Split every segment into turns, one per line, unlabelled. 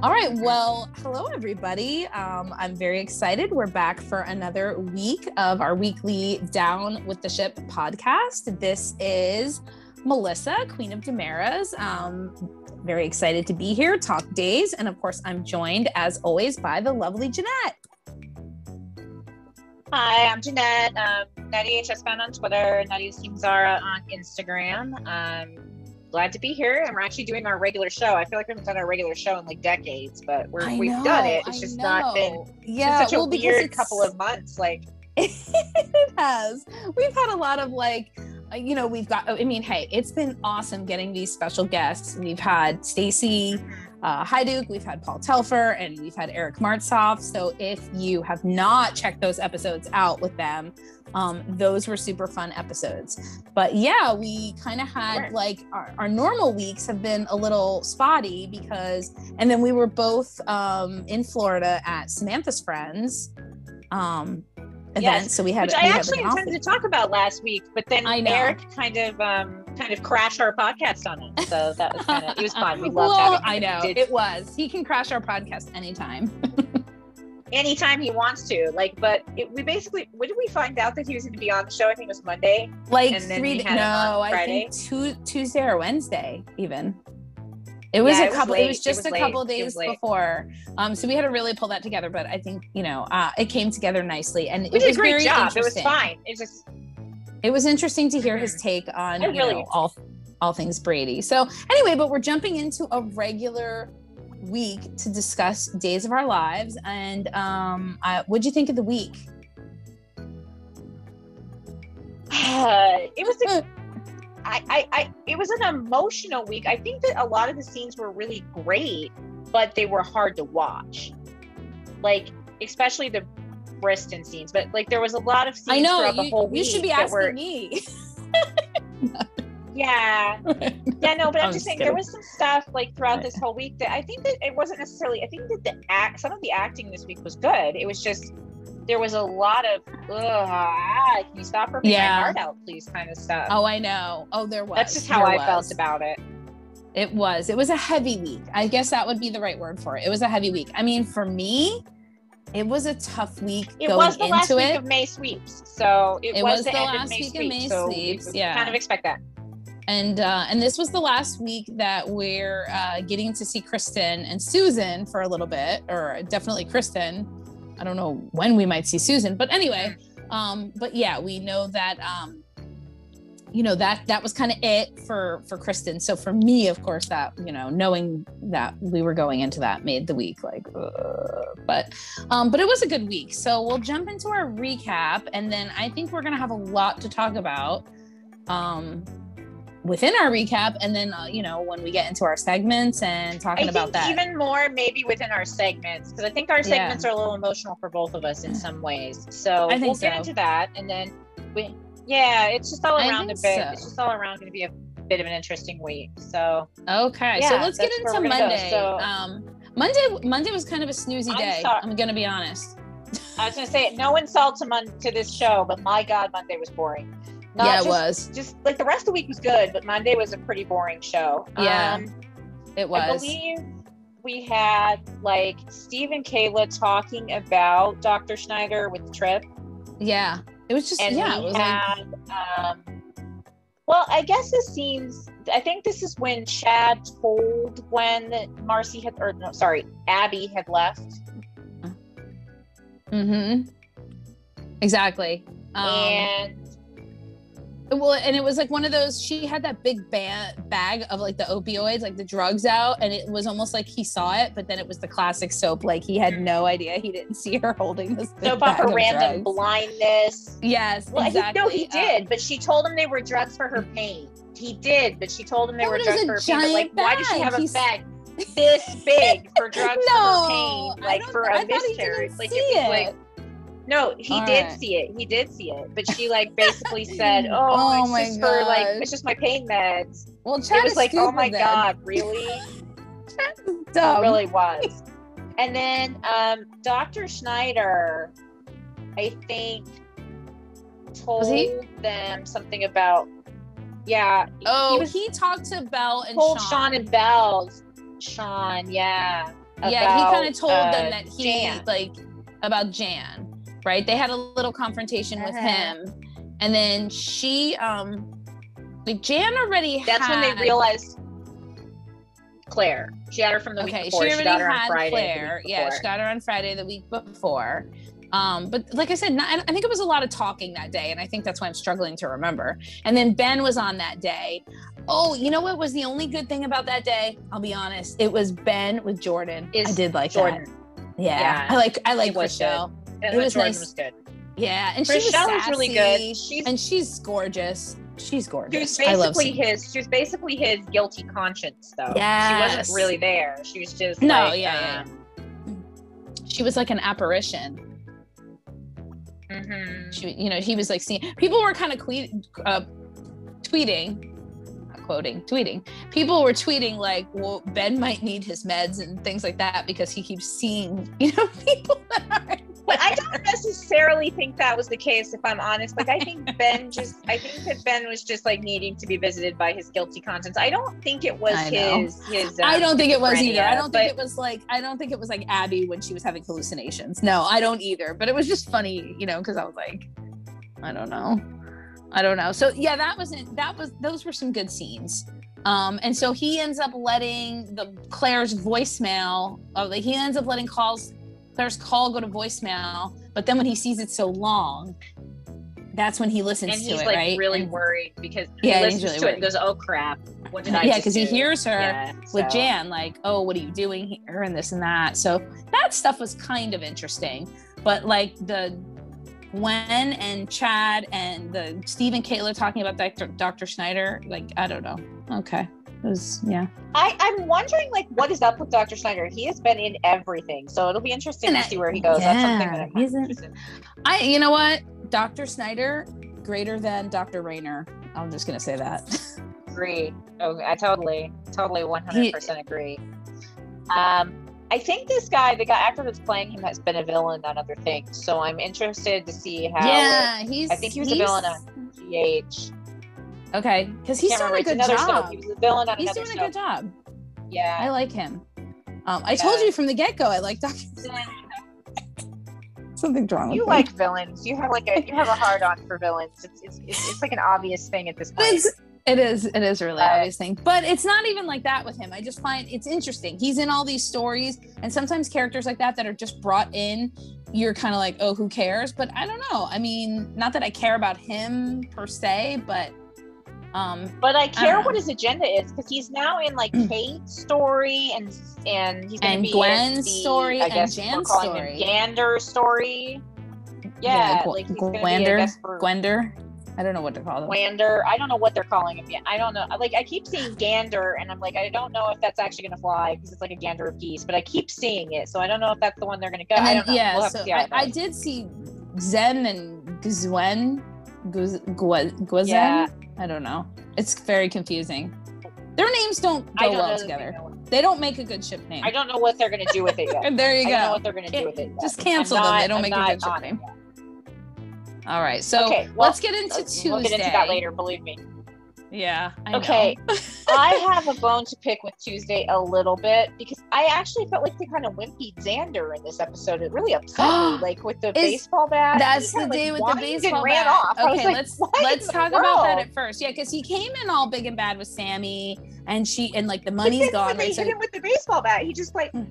All right. Well, hello, everybody. Um, I'm very excited. We're back for another week of our weekly Down with the Ship podcast. This is Melissa, Queen of DiMeras. Um, very excited to be here, talk days. And of course, I'm joined as always by the lovely Jeanette.
Hi, I'm Jeanette. Um, Nutty HS Fan on Twitter, Nutty Team Zara on Instagram. Um, glad to be here. And we're actually doing our regular show. I feel like we haven't done our regular show in like decades, but we're, we've
know,
done it. It's
I
just
know.
not been
yeah,
such a
well,
weird couple of months. Like,
it has. We've had a lot of like, uh, you know, we've got. I mean, hey, it's been awesome getting these special guests. We've had Stacy uh, Haiduk, we've had Paul Telfer, and we've had Eric Martsolf. So if you have not checked those episodes out with them, um, those were super fun episodes. But yeah, we kind of had
Sure.
like our, our normal weeks have been a little spotty because, and then we were both um, in Florida at Samantha's friends um, event.
Yes,
So we had
which
we
I actually intended to talk about last week, but then
I.
Eric kind of um, kind of crashed our podcast on us. So that was kind of it was fun. We loved
well,
having him.
I know
did
it was. He can crash our podcast anytime.
anytime he wants to. Like, but it, we basically when did we find out that he was going to be on the show? I think it was Monday.
Like three.
we had him
No, I think two, Tuesday or Wednesday even. It was
Yeah,
a
it was
couple. It was
It
just
was
a couple
It
days before. Um, so we had to really pull that together. But I think you know uh, it came together nicely, and
We
it
did a
was
great
very
job. It was fine. It just
It was interesting to hear his take on
I
you know all all things Brady. So anyway, but we're jumping into a regular week to discuss days of our lives. And um, I, what'd you think of the week?
it was a, I, I, I it was an emotional week. I think that a lot of the scenes were really great, but they were hard to watch. Like especially the Bristen scenes, but like there was a lot of scenes
I know
throughout the
you,
whole
you
week
should be asking
were
me.
yeah yeah no but i'm,
I'm
just
just
saying there was some stuff like throughout this whole week that i think that it wasn't necessarily i think that the act some of the acting this week was good it was just there was a lot of Ugh, ah, can you stop ripping
Yeah.
my heart out please kind of stuff
Oh, I know. Oh, there was.
that's just how
There
i
was.
felt about it
It was. It was a heavy week. I guess that would be the right word for it. It was a heavy week. I mean, for me, it was a tough week
it was the last week
it.
of may sweeps so it,
It
was,
was
the,
the last
of may
week of
sweeps,
May
so
sweeps,
we
yeah.
kind of expect that
and uh, and this was the last week that we're uh, getting to see Kristen and Susan for a little bit, or definitely Kristen. I don't know when we might see Susan, but anyway. Um, but yeah, we know that um, you know that that was kind of it for for Kristen. So for me, of course, that you know knowing that we were going into that made the week like, ugh. but um, but it was a good week. So we'll jump into our recap, and then I think we're gonna have a lot to talk about. Um, within our recap and then uh, you know when we get into our segments and talking
I
about
think
that
even more maybe within our segments because I think our
Yeah.
segments are a little emotional for both of us in some ways. So
I think
we'll get into that, and then we, yeah, it's just all around a bit.
so.
It's just all around going to be a bit of an interesting week. So
okay so let's get into
go.
monday
So-
um monday monday was kind of a snoozy
I'm
day
sorry.
i'm gonna be honest
I was going to say no insult to Mon- to this show, but my God, Monday was boring. Not
yeah it
just,
was
Just like the rest of the week was good, but Monday was a pretty boring show.
Yeah,
Um,
it
I
was
believe we had like Steve and Kayla talking about Dr. Schneider with the trip.
yeah it was just
and
yeah it was like
um well i guess this seems i think this is when chad told when marcy had or no sorry abby had left.
Mm-hmm. Exactly. Um
and
well and it was like one of those she had that big ba- bag of like the opioids like the drugs out and it was almost like he saw it but then it was the classic soap like he had no idea he didn't see her holding this
soap
bag
opera random
drugs.
blindness
yes
well
exactly.
he, no he
Uh,
did but she told him they were drugs for her pain he did but she told him they
No,
were
but it was
drugs for her pain but like
giant
why does she
bag.
have a bag this big for drugs for her pain like for
I
a miscarriage like
see
it was like No, he
All
did
right.
see it. He did see it. But she like basically said, "Oh,
Oh
it's
my
just for like
gosh.
it's just my pain meds."
Well, Chad
it was like, "Oh my
then.
god, really?"
Dumb.
It really was. And then um, Dr. Schneider, I think, told
he?
them something about. Yeah.
Oh,
he
he, talked to Belle and
told
Shawn.
Shawn and Belles. Shawn, yeah.
yeah, he kind of told
uh,
them that he
Jan.
like about Jan, right? They had a little confrontation with
Uh-huh.
him, and then she, um, like Jan already.
That's when they realized Claire. She had her from the
Okay,
week before.
she
She,
already
got her on
had
Friday. the week
Claire. Yeah, she got her on Friday the week before. Um, but like I said, not, I think it was a lot of talking that day, and I think that's why I'm struggling to remember. And then Ben was on that day. Oh, you know what was the only good thing about that day? I'll be honest. It was Ben with Jordan. I did like
Jordan.
that. Yeah,
Yeah.
I like I like
was good. And
It was
Jordan
nice.
was good.
Yeah, and she was,
was really good. She's
and she's gorgeous. She's
she was
gorgeous. I love
basically his. She was basically his guilty conscience, though. Yeah,
She
wasn't really there. She was just
No,
like,
yeah,
um,
She was like an apparition.
mhm.
she you know he was like seeing people were kind of que- uh, tweeting not quoting tweeting people were tweeting like well ben might need his meds and things like that because he keeps seeing you know people that are
But I don't necessarily think that was the case, if I'm honest. Like, I think Ben just, I think that Ben was just like needing to be visited by his guilty conscience. I don't think it was his, his.
I
um,
don't think it was either. I don't think it was like I don't think it was like Abby when she was having hallucinations. No, I don't either. But it was just funny, you know, because I was like, I don't know, I don't know. So yeah, that wasn't that was those were some good scenes. Um, and so he ends up letting the Claire's voicemail. Oh, like he ends up letting calls Claire's call go to voicemail. But then when he sees it so long, that's when he listens
and
to
he's
it,
like
right?
really
And-
worried because
Yeah,
he listens
really
to it and goes, "Oh crap, what did I?"
yeah, because he hears her
Yeah,
with
so-
Jan, like, oh, what are you doing here and this and that. So that stuff was kind of interesting. But like the Gwen and Chad and the Steve and Kayla talking about Dr. Dr. Schneider, like, I don't know. Okay. It was, yeah.
I, I'm wondering, like, what is up with Dr. schneider He has been in everything, so it'll be interesting
And
to
I-
see where he goes. That's something
yeah,
that I'm
I, you know what? Dr. Schneider, greater than Dr. Rayner. I'm just going to say that.
agree. Oh, I totally, totally, 100% agree. Um, I think this guy, the guy actor that's playing him, has been a villain on other things. So I'm interested to see how.
yeah, he's.
I think he was a villain on GH.
Okay, because he's doing a good job.
He was a villain on
He's doing a
soap.
good job.
Yeah.
I like him. Um, I told you from the get go, I like Dr. Something's wrong with
You like villains. You have like a you have a hard on for villains. It's it's, it's, it's like an obvious thing at this point.
It's, it is. It is a really
Uh,
obvious thing, but it's not even like that with him. I just find it's interesting. He's in all these stories, and sometimes characters like that that are just brought in, you're kind of like, oh, who cares? But I don't know. I mean, not that I care about him per se, but um,
But I care
don't
what his agenda is because he's now in like Kate's story and and he's gonna
And Gwen's
the,
story
I
and
guess we're
Jan's
calling
story.
him Gander story. Yeah,
Gw-
like he's gonna I for
Gwender. I don't know what to call them.
Gwander. I don't know what they're calling him yet. I don't know. Like I keep seeing Gander, and I'm like, I don't know if that's actually gonna fly because it's like a gander of geese. But I keep seeing it, so I don't know if that's the one they're gonna go.
And
I don't know.
yeah,
we'll
so I, I did see Zen and Gwen. Guz- Gwezen?
Yeah.
I don't know. It's very confusing. Their names don't go
don't
well together.
they.
They don't make a good ship name.
I don't know what they're gonna do with it yet.
There you
I don't know
go.
what they're gonna do with it. yet.
just
I'm
cancel them.
not-
They don't
I'm
make a good ship name. All right. So
Okay, well,
let's get into Tuesday.
We'll get into that later. Believe me.
Yeah. I know.
Okay, I have a bone to pick with Tuesday a little bit because I actually felt like they kind of wimpy Xander in this episode. It really upset me, like with the
Is-
baseball bat.
That's the
kinda,
day
like,
with the
whined and
baseball
ran
bat.
off.
Okay,
like,
let's let's
in the
talk about that at first. Yeah, because he came in all big and bad with Sammy, and she and like the money's gone.
when they
Right. So,
hit him with the baseball bat, he just like,
hmm.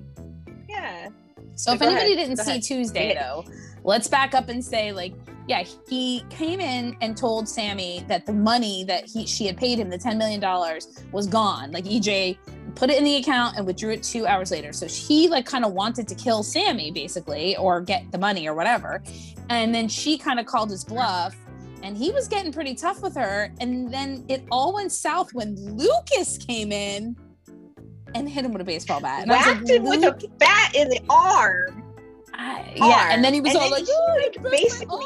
So if
Go ahead,
anybody didn't
go
see
ahead.
Tuesday though, let's back up and say like, yeah, he came in and told Sammy that the money that he she had paid him, the ten million dollars, was gone. Like EJ put it in the account and withdrew it two hours later. So he like kind of wanted to kill Sammy basically, or get the money or whatever. And then she kind of called his bluff. And he was getting pretty tough with her. And then it all went south when Lucas came in and hit him with a baseball bat. And I was like,
him with a bat in the arm.
I- yeah. And then he was
And
all like, "Oh,
like,
you broke my
basically-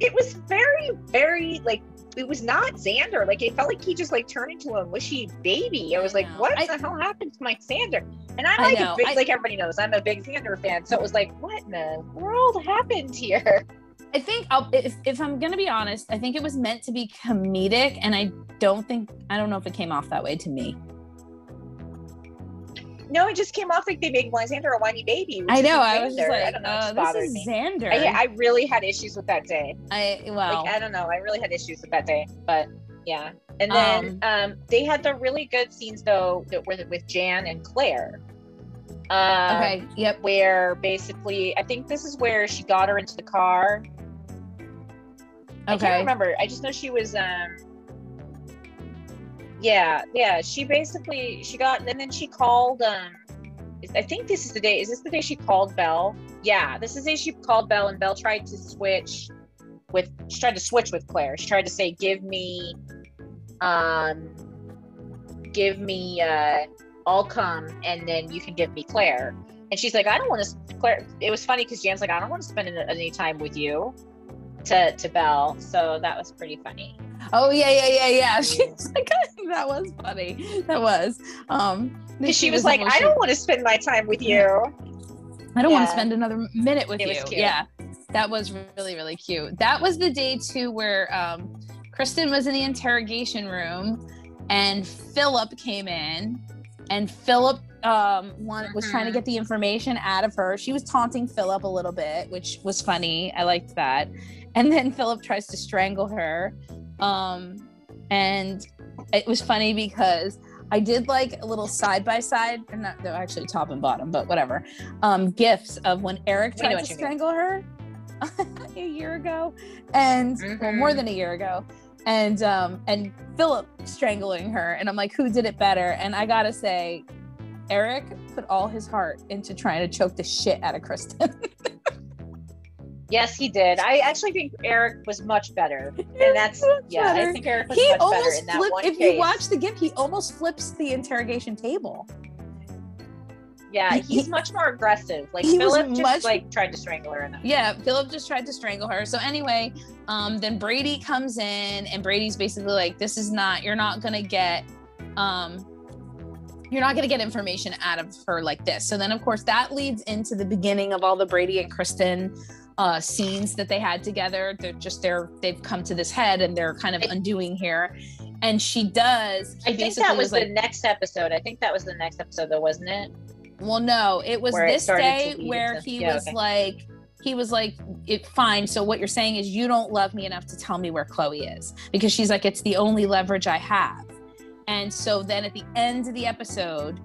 It was very, very like. It was not Xander. Like it felt like he just like turned into a mushy baby. I was like, what
I-
the hell happened to my Xander? And I'm like, a big, like everybody knows, I'm a big Xander fan. So it was like, what in the world happened here?
I think I'll, if, if I'm gonna be honest, I think it was meant to be comedic, and I don't think I don't know if it came off that way to me.
No, it just came off like they made Lysander a whiny baby.
I know. I was just like,
I don't know.
uh, this is
me.
Xander.
I, I really had issues with that day.
I, well,
Like I don't know. I really had issues with that day, but yeah. And then um, they had the really good scenes though that were with Jan and Claire. Uh,
okay. Yep.
Where basically, I think this is where she got her into the car. I can't remember. I just know she was. um Yeah, yeah. She basically she got and then she called. um I think this is the day. Is this the day she called Belle? Yeah, this is the day she called Belle and Belle tried to switch with. She tried to switch with Claire. She tried to say, "Give me, um, give me. uh I'll come, and then you can give me Claire." And she's like, "I don't want to." Claire. It was funny because Jan's like, "I don't want to spend any time with you." To to Belle, so that was pretty funny.
Oh yeah, yeah, yeah, yeah. She's like, that was funny. That was. Um,
Because she was like, "I don't want to spend my time with you."
I don't want to spend another minute with
It was
you. Yeah, that was really really cute. That was the day too where um, Kristen was in the interrogation room, and Philip came in, and Philip um one was trying to
Mhm.
get the information out of her. She was taunting Philip a little bit, which was funny. I liked that. And then Philip tries to strangle her. Um, and it was funny because I did like a little side by side, not actually top and bottom, but whatever. Um, gifts of when Eric tried to
mean.
strangle her a year ago, and well, more
Mhm.
than a year ago, and um, and Philip strangling her, and I'm like, who did it better? And I gotta say, Eric put all his heart into trying to choke the shit out of Kristen.
Yes, he did. I actually think Eric was much better, and that's yeah.
better.
I think Eric was
he
much better in that
flipped.
one
If
case.
you watch the gift, he almost flips the interrogation table.
yeah,
he-
he's much more aggressive. Like
he
Philip just
much-
like tried to strangle her. In that.
Yeah, Philip just tried to strangle her. So anyway, um, then Brady comes in, and Brady's basically like, "This is not. You're not gonna get, um, you're not gonna get information out of her like this." So then, of course, that leads into the beginning of all the Brady and Kristen uh, scenes that they had together. They're just they're they've come to this head, and they're kind of undoing here. And she does.
I think that was,
like,
the next episode. I think that was the next episode, though, wasn't it?
Well, no, it was
Where
this
to
day where he
yeah,
was
okay.
like, he was like, it fine. So what you're saying is you don't love me enough to tell me where Chloe is because she's like, it's the only leverage I have. And so then at the end of the episode,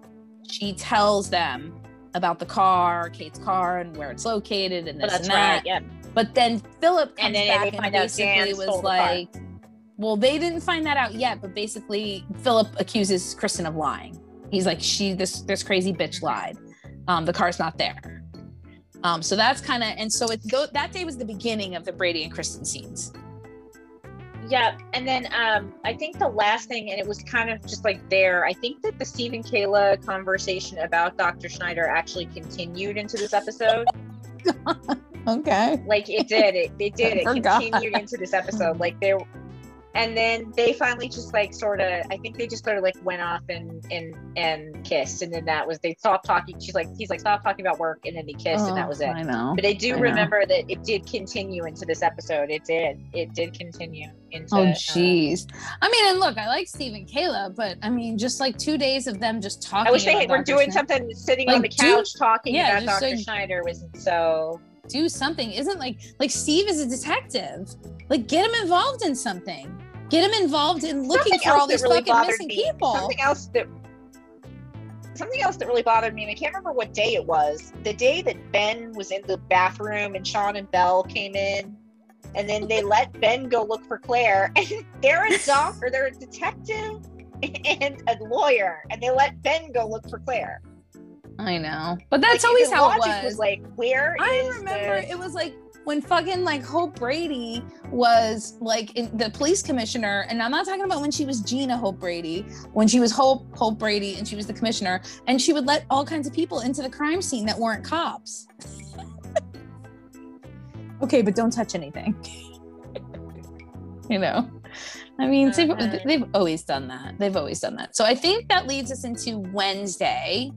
she tells them about the car, Kate's car, and where it's located, and this
that's
and that.
right. Yeah.
But then Philip comes
And then
back and basically was
stole the car.
like, well, they didn't find that out yet, but basically Philip accuses Kristen of lying. He's like, she this this crazy bitch lied. Um, the car's not there. Um, so that's kind of and so it go that day was the beginning of the Brady and Kristen scenes.
Yeah, and then um, I think the last thing, and it was kind of just like there. I think that the Steve and Kayla conversation about Dr. Schneider actually continued into this episode.
Okay.
Like it did. It, it did.
I
It
forgot.
continued into this episode. Like there, and then they finally just like sort of. I think they just sort of like went off and and and kissed, and then that was they stopped talking. She's like, he's like, stop talking about work, and then they kissed, and that was it.
Oh, I know.
But I do
I know.
remember that it did continue into this episode. It did. It did continue into.
Oh
uh,
jeez. I mean, and look, I like Steve and Kayla, but I mean, just like two days of them just talking.
I wish they were doing
Schneider.
something sitting on the
Like, do-
couch talking
yeah,
about
just
Dr.
like-
Schneider wasn't so.
do something. Isn't like like Steve is a detective. Like get him involved in something. Get him involved in looking
Something
for all these
really
fucking missing
me-
people.
Something else that something else that really bothered me, and I can't remember what day it was. The day that Ben was in the bathroom and Shawn and Belle came in, and then they let Ben go look for Claire, and they're a doctor, they're a detective and a lawyer, and they let Ben go look for Claire.
I know, but that's
Like,
always how it
logic
was.
like, where
I
is
remember
the-
it was like when fucking like Hope Brady was like in the police commissioner, and I'm not talking about when she was Gina Hope Brady, when she was Hope Hope Brady and she was the commissioner, and she would let all kinds of people into the crime scene that weren't cops. okay, but don't touch anything. you know, I mean, they've,
Uh-huh.
they've always done that. They've always done that. So I think that leads us into Wednesday.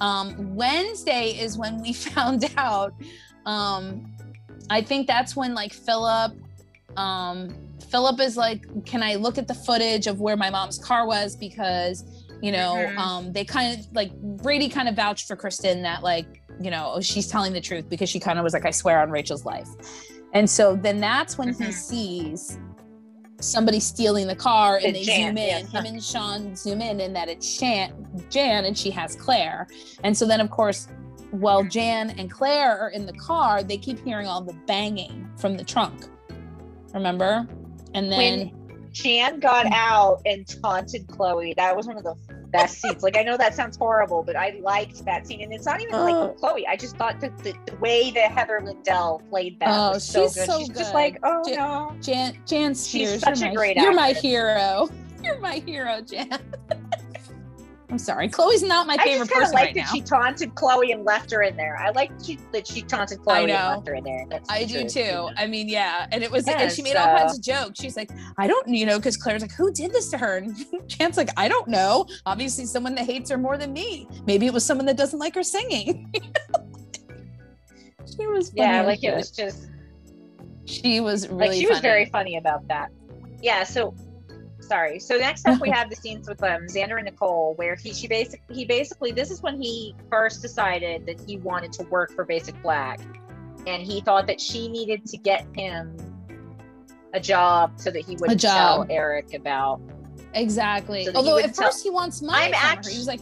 Um, Wednesday is when we found out. Um, I think that's when like Philip, um, Philip is like, can I look at the footage of where my mom's car was because You know,
Mhm.
um, they kind of like Brady kind of vouched for Kristen that like, you know, she's telling the truth because she kind of was like, I swear on Rachel's life. And so then that's when he
Mhm.
sees somebody stealing the car and
The
they
Jan,
zoom in.
yes.
Him and Shawn zoom in and that it's Shan, Jan and she has Claire. And so then of course, while Jan and Claire are in the car, they keep hearing all the banging from the trunk. Remember? And then when
Jan got out and taunted Chloe. That was one of the best scenes. Like I know that sounds horrible, but I liked that scene. And it's not even
Oh.
like Chloe. I just thought that the, the way that Heather Lindell played that
Oh,
was so
she's
good.
so
she's just like, oh
Jan-
no.
Jan Jan Spears,
such
you're,
a
my,
great
you're my hero. You're my hero, Jan. I'm sorry. Chloe's not my favorite
I just
person
liked
right
that
now.
she taunted Chloe and left her in there. I liked she, that she taunted Chloe and left her in there. That's
I do
truth,
too. I mean, yeah. And it was,
Yeah,
and she made all kinds uh of jokes. She's like, I don't, you know, because Claire's like, who did this to her? And Jan's like, I don't know. Obviously, someone that hates her more than me. Maybe it was someone that doesn't like her singing. she was, funny
Yeah, like it was just
She was really.
like she was very funny about that. Yeah, so sorry. So next up we have the scenes with um Xander and Nicole where he she basically he basically this is when he first decided that he wanted to work for Basic Black and he thought that she needed to get him a job so that he would
A
tell. Eric about
Exactly.
So
Although at
tell-
first he wants money
I'm
her. He was like,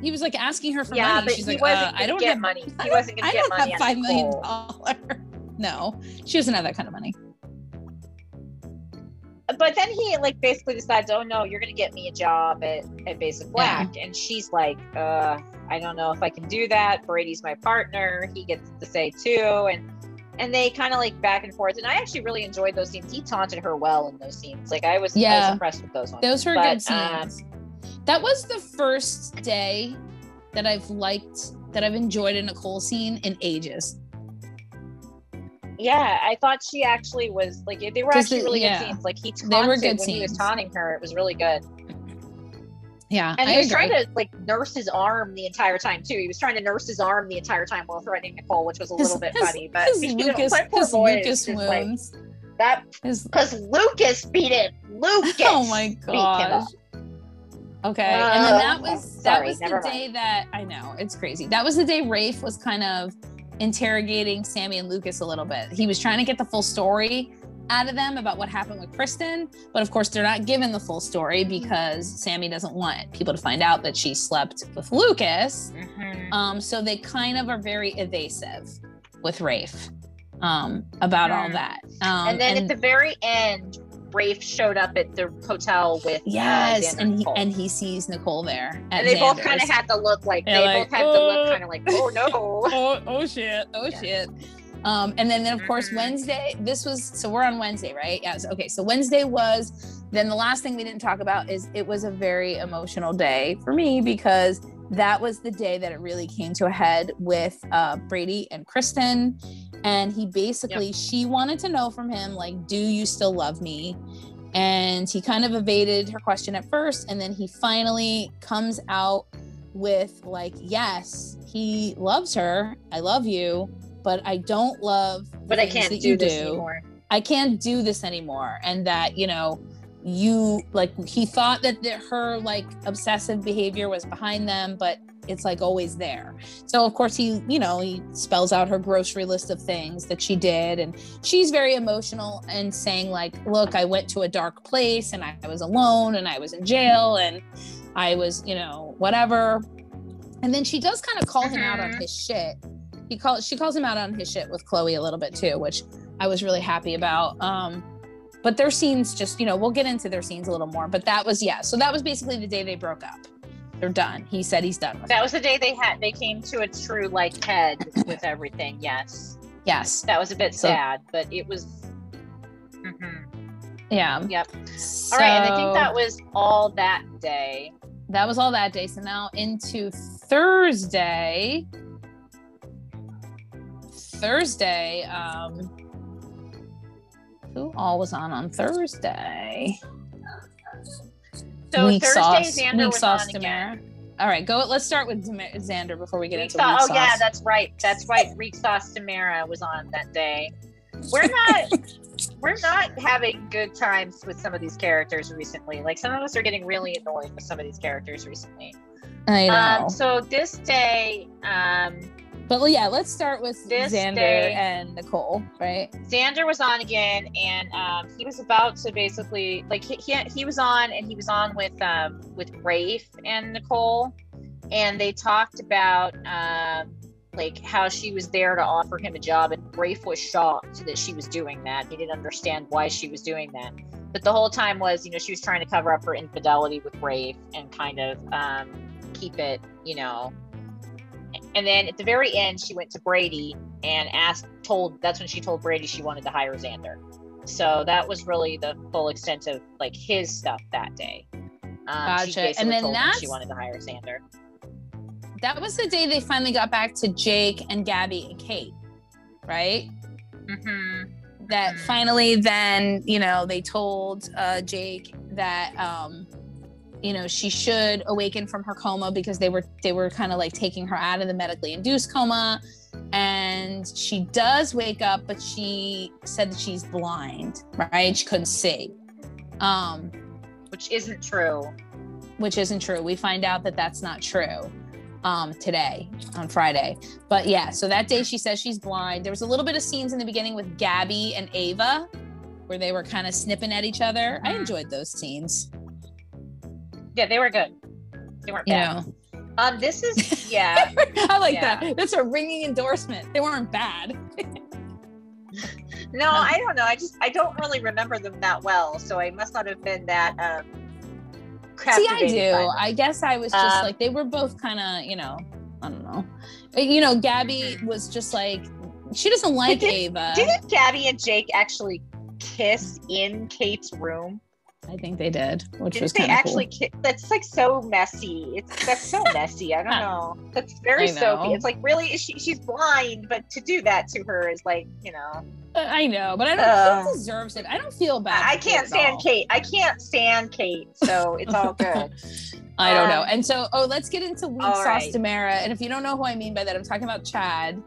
he was like asking her for
yeah,
money.
but
She's
he
like,
wasn't
uh, I don't
get
have
money. He wasn't gonna
I
get
don't
money
have five million dollars. No, she doesn't have that kind of money.
But then he like basically decides, oh no, you're gonna get me a job at, at Basic Black, and she's like, uh, I don't know if I can do that. Brady's my partner. He gets to say too, and and they kind of like back and forth. And I actually really enjoyed those scenes. He taunted her well in those scenes. Like I was, I
Yeah.
was impressed with those ones.
Those were
But,
good
um,
scenes. that was the first day that I've liked, that I've enjoyed a Nicole scene in ages.
Yeah, I thought she actually was like they were actually really
yeah.
good scenes. Like he taunted
They were good
when he was taunting her. It was really good.
Yeah,
And
I
he was
agree.
trying to like nurse his arm the entire time too. He was trying to nurse his arm the entire time while threatening Nicole, which was a
His-
little bit
his-
funny. But
his
you know,
Lucas, his Lucas
just like, that because Lucas beat it. Lucas.
oh my gosh.
up.
Okay, and then that
Uh,
was that
sorry,
was the day that I know it's crazy. That was the day Rafe was kind of interrogating Sammy and Lucas a little bit. He was trying to get the full story out of them about what happened with Kristen, but of course they're not given the full story because Sammy doesn't want people to find out that she slept with Lucas.
Mhm.
Um, so they kind of are very evasive with Rafe um, about all
Mhm.
that. Um,
and then at the very end, Rafe showed up at the hotel with uh,
yes,
Xander
and he and he sees Nicole there.
And they both kind of had the look like
They're
they
like,
both had the look
"Uh."
kind of like oh no.
oh, oh shit, oh
Yeah.
shit. Um, and then, then of course
Mhm.
Wednesday. This was so we're on Wednesday, right? Yes. Okay. So Wednesday was. Then the last thing we didn't talk about is it was a very emotional day for me because that was the day that it really came to a head with uh, Brady and Kristen, and he basically she wanted to know from him like, do you still love me? And he kind of evaded her question at first, and then he finally comes out with like, yes, he loves her. I love you, but I don't love.
But I can't do this
do.
anymore.
I can't do this anymore. And that, you know, you like he thought that the, her like obsessive behavior was behind them, but it's like always there. So of course he, you know, he spells out her grocery list of things that she did and she's very emotional and saying like, "Look, I went to a dark place and I was alone and I was in jail and I was, you know, whatever." And then she does kind of call him out on
Mhm.
his shit. He calls she calls him out on his shit with Chloe a little bit too, which I was really happy about. Um, but their scenes just, you know, we'll get into their scenes a little more. But that was, yeah. So that was basically the day they broke up. They're done. He said he's done with
That was the day they had they came to a true like head with everything. Yes,
Yes.
that was a bit
So-
sad, but it was. Mhm.
Yeah.
Yep.
So
All right, and I think that was all that day.
that was all that day. So now into Thursday. Thursday. Um, who all was on on Thursday?
So
Weak
Thursday,
sauce.
Xander
Weak
was
sauce
on again.
All right, go. Let's start with Dam- Xander before we get
Weak
into
sauce.
weak
Oh yeah, that's right. That's right. Reek sauce Tamara was on that day. we're not we're not having good times with some of these characters recently. Like some of us are getting really annoyed with some of these characters recently.
I know.
Um, so this day, um,
but well, yeah, let's start with
This
Xander
day-
and Nicole, right?
Xander was on again, and um, he was about to basically like he, he he was on, and he was on with um with Rafe and Nicole, and they talked about um like how she was there to offer him a job, and Rafe was shocked that she was doing that. He didn't understand why she was doing that, but the whole time was you know she was trying to cover up her infidelity with Rafe and kind of um keep it you know. And then at the very end, she went to Brady and asked told that's when she told Brady she wanted to hire Xander. So that was really the full extent of like his stuff that day. Um,
Gotcha. And then
him she wanted to hire Xander.
That was the day they finally got back to Jake and Gabby and Kate, right?
Mm-hmm.
that
Mhm.
finally then you know they told uh, jake that um you know she should awaken from her coma because they were they were kind of like taking her out of the medically induced coma and she does wake up but she said that she's blind right she couldn't see um
Which isn't true.
which isn't true. We find out that that's not true um, today on Friday. But yeah, so that day she says she's blind. There was a little bit of scenes in the beginning with Gabby and Ava where they were kind of snipping at each other. I
Mhm.
enjoyed those scenes.
Yeah, they were good. They weren't
You
bad.
know,
Um, this is yeah.
I like
Yeah.
that. That's a ringing endorsement. They weren't bad.
No, I don't know. I just I don't really remember them that well, so I must not have been that um.
See, I do. I guess I was just
Um,
like they were both kind of, you know, I don't know. Uh, You know, Gabby
Mhm.
was just like she doesn't like
Did-
Ava.
Didn't Gabby and Jake actually kiss in Kate's room?
I think they did, which
Didn't
was
they
kind of
actually
cool.
ki- that's like so messy it's that's so messy i don't know that's very soapy it's like really she, she's blind but to do that to her is like you know
Uh, I know, but I don't.
Uh,
Kate deserves it. I don't feel bad.
i, can't stand
all.
kate i can't stand kate so it's all good
I don't know.
Um,
And so, oh, let's get into weak sauce
right.
And if you don't know who I mean by that, I'm talking about Chad,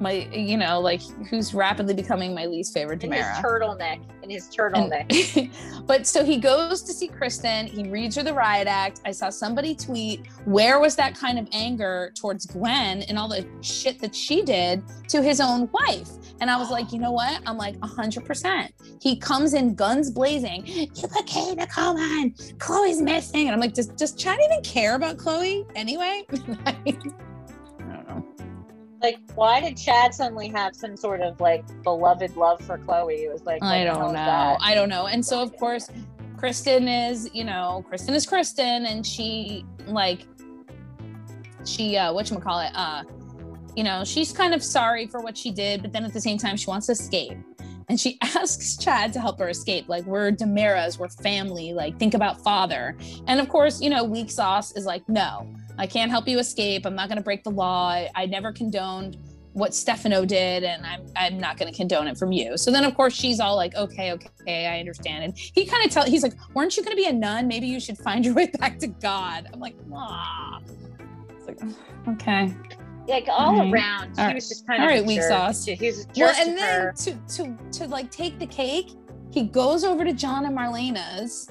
my, you know, like who's rapidly becoming my least favorite
in his turtleneck in his turtleneck
And- but so he goes to see Kristen. He reads her the riot act. I saw somebody tweet, "Where was that kind of anger towards Gwen and all the shit that she did to his own wife?" And I was like, you know what? I'm like, hundred percent. He comes in guns blazing. You put Kate in a Chloe's missing, and I'm like, does does Chad even care about Chloe anyway? I don't know.
Like why did chad suddenly have some sort of like beloved love for chloe it was like
I don't know. I don't know. And so of course, Kristen is, you know, Kristen is Kristen and she like she uh whatchamacallit, uh, you know, she's kind of sorry for what she did, but then at the same time she wants to escape. And she asks Chad to help her escape. Like, we're DiMeras, we're family, like think about father. And of course, you know, weak sauce is like, no, I can't help you escape. I'm not gonna break the law. I, I never condoned what Stefano did, and I'm I'm not going to condone it from you. So then, of course, she's all like, okay, okay, I understand. And he kind of tell he's like, weren't you going to be a nun? Maybe you should find your way back to God. I'm like, ah. It's like, okay.
like all around he
Alright.
was just kind of
Alright,
a
weak sauce.
he was
Well, and then
her.
to to to like take the cake, he goes over to John and Marlena's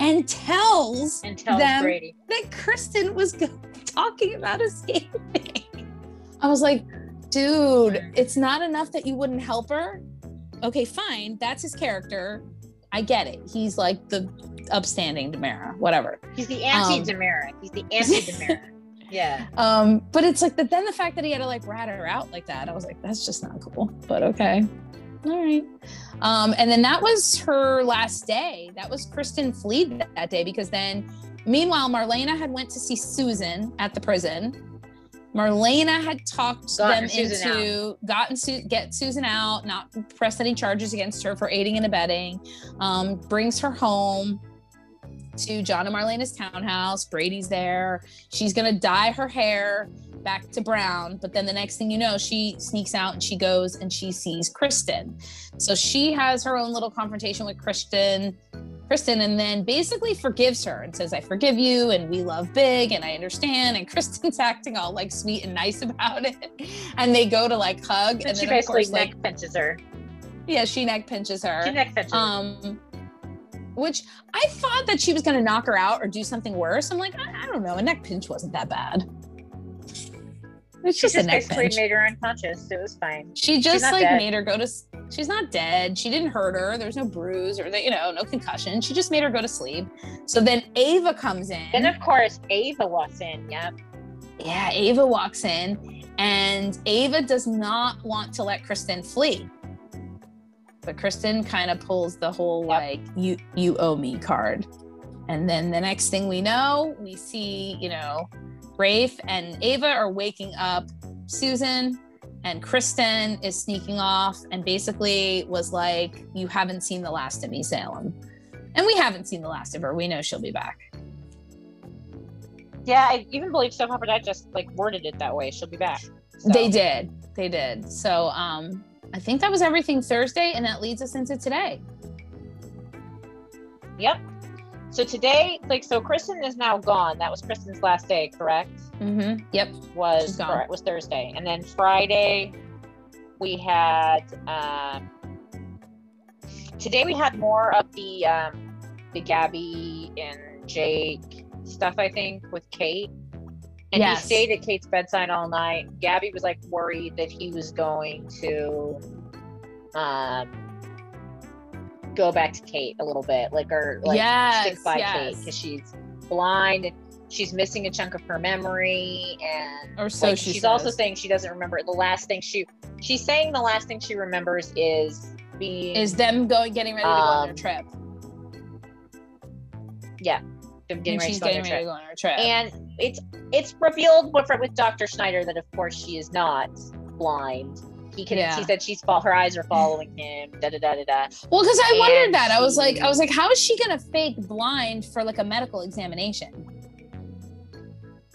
and tells
and tells
them
brady
that Kristen was talking about escaping. I was like, dude, it's not enough that you wouldn't help her. Okay, fine. That's his character. I get it. He's like the upstanding DiMera, whatever.
He's the
Um,
anti-DiMera. He's the anti-DiMera. yeah.
Um, but it's like the, then the fact that he had to like rat her out like that, I was like, that's just not cool. But okay. All right. Um, and then that was her last day. That was Kristen Fleed that, that day because then meanwhile Marlena had went to see Susan at the prison. Marlena had talked
Gotten
them
Susan
into gotten Su- get Susan out, not press any charges against her for aiding and abetting. Um, brings her home to John and Marlena's townhouse. Brady's there. She's gonna dye her hair back to brown, but then the next thing you know, she sneaks out and she goes and she sees Kristen. So she has her own little confrontation with Kristen. Kristen and then basically forgives her and says, I forgive you and we love big and I understand. And Kristen's acting all like sweet and nice about it. And they go to like hug.
And,
And,
she
then of
basically
course, like
pinches her.
Yeah, she neck pinches her.
She neck pinches.
Um, which I thought that she was going to knock her out or do something worse. I'm like, I, I don't know. A neck pinch wasn't that bad. It's just,
just
a neck
basically
pinch.
made her unconscious. It was fine.
She just like
dead.
made her go to. She's not dead. She didn't hurt her. There's no bruise or you know no concussion. She just made her go to sleep. So then Ava comes in.
Then of course Ava walks in. Yep.
yeah, Ava walks in, and Ava does not want to let Kristen flee. But Kristen kind of pulls the whole like you you owe me card. And then the next thing we know, we see, you know, Rafe and Ava are waking up Susan and Kristen is sneaking off and basically was like, You haven't seen the last of me, Salem. And we haven't seen the last of her. We know she'll be back.
Yeah, I even believe Soap Opera just like worded it that way. She'll be back. So,
They did. They did. So um I think that was everything Thursday, and that leads us into today.
Yep. So today, like, so Kristen is now gone. That was Kristen's last day, correct?
Mm-hmm. Yep.
Was correct, was Thursday, and then Friday we had. Um, today we had more of the um, the Gabby and Jake stuff. I think with Kate. And
Yes.
he stayed at Kate's bedside all night. Gabby was like worried that he was going to um go back to Kate a little bit, like or like
Yes,
stick by Kate because she's blind and she's missing a chunk of her memory and
Or so
like,
she
she's also saying she doesn't remember the last thing she she's saying the last thing she remembers is being
Is them going getting ready to go on their
Um,
trip.
them getting ready
she's
to go on
getting ready to go on her trip.
And it's it's revealed with with Dr. Schneider that of course she is not blind. He can
Yeah.
he said she's her eyes are following him, da da da da da.
well, because I wondered that. I was like, I was like, how is she gonna fake blind for like a medical examination?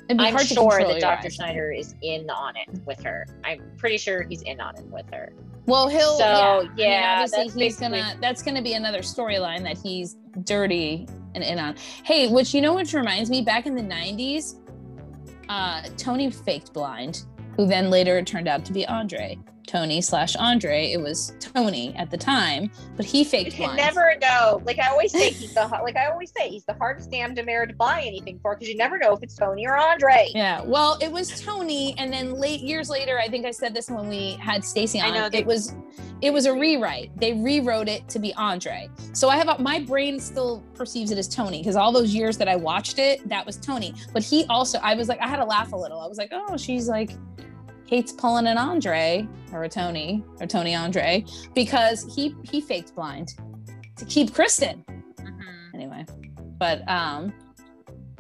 I'm sure that Dr.
eyes.
Schneider is in on it with her. I'm pretty sure he's in on it with her.
Well, he'll
So,
yeah. I mean, obviously
that's
he's
basically-
gonna that's gonna be another storyline that he's dirty and in on. Hey, which you know which reminds me, back in the '90s, uh, Tony faked blind, who then later turned out to be Andre. Tony slash Andre. It was Tony at the time, but he faked.
You
faked
can
blind.
never know. Like I always say, he's the har- like I always say, he's the hardest damn DiMera to buy anything for because you never know if it's Tony or Andre.
Yeah, well, it was Tony, and then late years later, I think I said this when we had Stacy
I
on.
know, they-
it was, it was a rewrite. They rewrote it to be Andre. So I have a, my brain still perceives it as Tony because all those years that I watched it, that was Tony. But he also, I was like, I had to laugh a little. I was like, oh, she's like, Kate's pulling an Andre or a Tony or Tony Andre because he he faked blind to keep Kristen anyway. But um,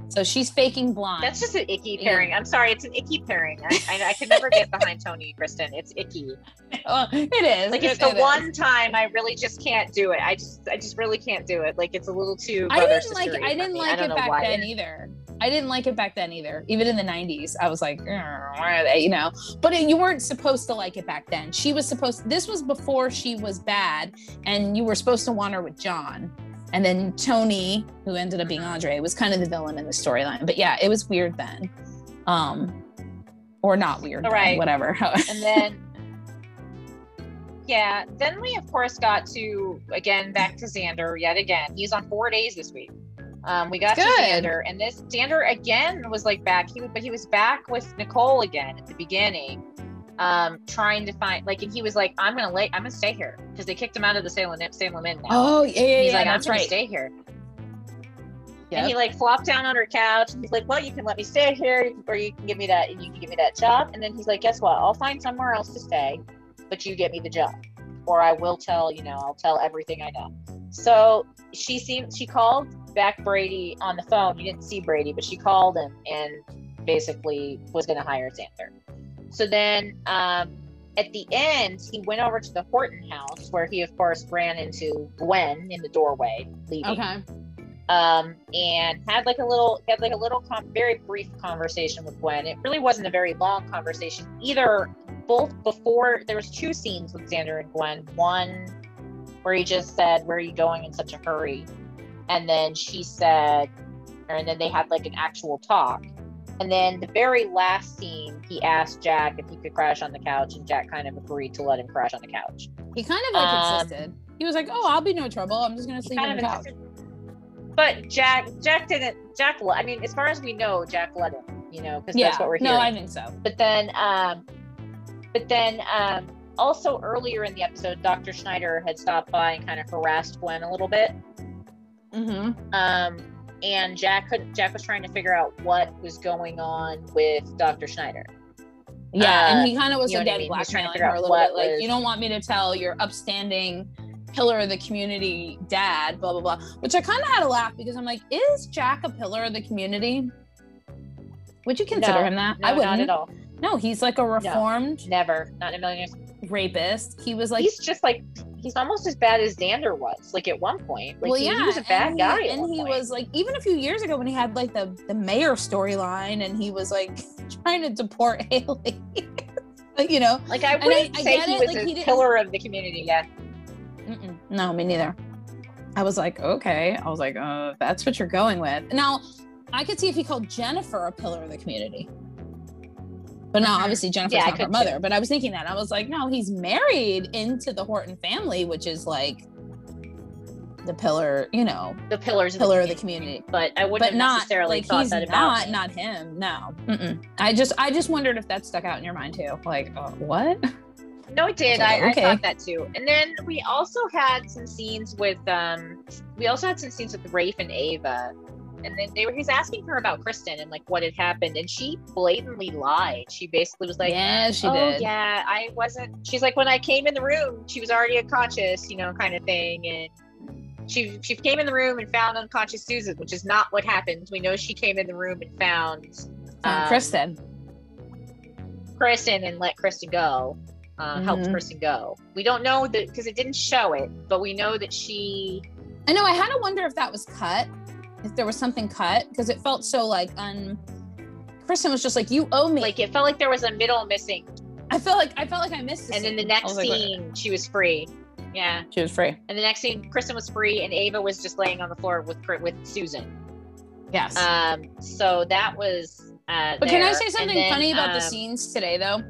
so she's faking blind.
That's just an icky
Yeah.
pairing. I'm sorry, it's an icky pairing. I, I, I could never get behind Tony and Kristen. It's icky.
Well, it is.
Like it's
It-
the
it is.
one time I really just can't do it. I just I just really can't do it. Like it's a little too.
I didn't like. I didn't like
don't
it back then either. I didn't like it back then either. Even in the '90s, I was like, "Ugh, are they? You know. But it, you weren't supposed to like it back then. She was supposed. This was before she was bad, and you were supposed to want her with John. And then Tony, who ended up being Andre, was kind of the villain in the storyline. But yeah, it was weird then. Um, or not weird, then,
Right.
whatever.
And then. Yeah, then we of course got to again back to Xander yet again. He's on four days this week. Um, we got to
Good.
Xander, and this Xander again was like back. He but he was back with Nicole again at the beginning, um, trying to find like, and he was like, "I'm gonna lay, I'm gonna stay here," because they kicked him out of the Salem Salem Inn now.
oh yeah, yeah,
he's
yeah.
like, "I'm
that's
gonna
right.
stay here."
Yep.
And he like flopped down on her couch and he's like, Well, you can let me stay here or you can give me that and you can give me that job. And then he's like, Guess what? I'll find somewhere else to stay, but you get me the job. Or I will tell, you know, I'll tell everything I know. So she seemed she called back Brady on the phone. You didn't see Brady, but she called him and basically was gonna hire Xander. So then um at the end, he went over to the Horton house where he, of course, ran into Gwen in the doorway, leaving
Okay.
um, and had like a little had like a little com- very brief conversation with Gwen. It really wasn't a very long conversation either. Both before there was two scenes with Xander and Gwen. One where he just said, "Where are you going in such a hurry?" And then she said, and then they had like an actual talk. And then the very last scene, he asked Jack if he could crash on the couch, and Jack kind of agreed to let him crash on the couch.
He kind of like
Um,
insisted. He was like, "Oh, I'll be no trouble. I'm just gonna sleep on the couch."
insisted. But Jack, Jack didn't. Jack, I mean, as far as we know, Jack let him. You know, because
Yeah,
that's what we're hearing. no.
I think so.
But then, um, but then, um, also earlier in the episode, Dr. Schneider had stopped by and kind of harassed Gwen a little bit.
Mm-hmm.
Um, and Jack could Jack was trying to figure out what was going on with Dr. Schneider.
Yeah,
Uh,
and he kind of was
what I mean? Trying to
blackmailing
figure
her
out
a little bit. Like,
was-
you don't want me to tell your upstanding pillar of the community dad, blah blah blah. Which I kind of had a laugh because I'm like, is Jack a pillar of the community? Would you consider
No,
him that?
No,
I wouldn't.
not at all.
No, he's like a reformed
Never. Not in a million years.
rapist. He was like,
he's just like he's almost as bad as Xander was. Like at one point, like
well,
he,
yeah,
he was a bad
and
guy.
He, and he
point.
was like, even a few years ago when he had like the the mayor storyline, and he was like trying to deport Haley. Like, you know,
like I wouldn't
I
say
get
he
it,
was
like,
a pillar of the community. Yeah.
Mm-mm. No, me neither. I was like, okay. I was like, uh, that's what you're going with. Now, I could see if he called Jennifer a pillar of the community. But now, obviously, Jennifer's
Yeah,
not her mother.
too.
But I was thinking that. I was like, no, he's married into the Horton family, which is like the pillar, you know,
The pillars of
pillar of the community.
But I wouldn't
But not
necessarily
like
thought
he's
that about
not,
him.
not him. No, Mm-mm. I just, I just wondered if that stuck out in your mind too. Like, uh, what?
No, it did.
like,
I,
okay.
I thought that too. And then we also had some scenes with um we also had some scenes with Rafe and Ava. And then they were he's asking her about Kristen and like what had happened. And she blatantly lied. She basically was like,
yeah, she
oh
did.
yeah, I wasn't she's like when I came in the room, she was already unconscious, you know, kind of thing. And she she came in the room and found unconscious Susan, which is not what happened. We know she came in the room and found
Um, Kristen.
Kristen and let Kristen go. Uh, Helped
Mhm.
Kristen go. We don't know that because it didn't show it, but we know that she.
I know. I had to wonder if that was cut, if there was something cut, because it felt so like un. Kristen was just like, "You owe me."
Like it felt like there was a middle missing,
I felt like I felt like I missed. a
and then the next
I like,
scene she was free. Yeah,
she was free.
and the next scene Kristen was free, and Ava was just laying on the floor with with Susan.
Yes.
Um, so that was. Uh,
but can I say something
then,
funny about the
um,
scenes today, though?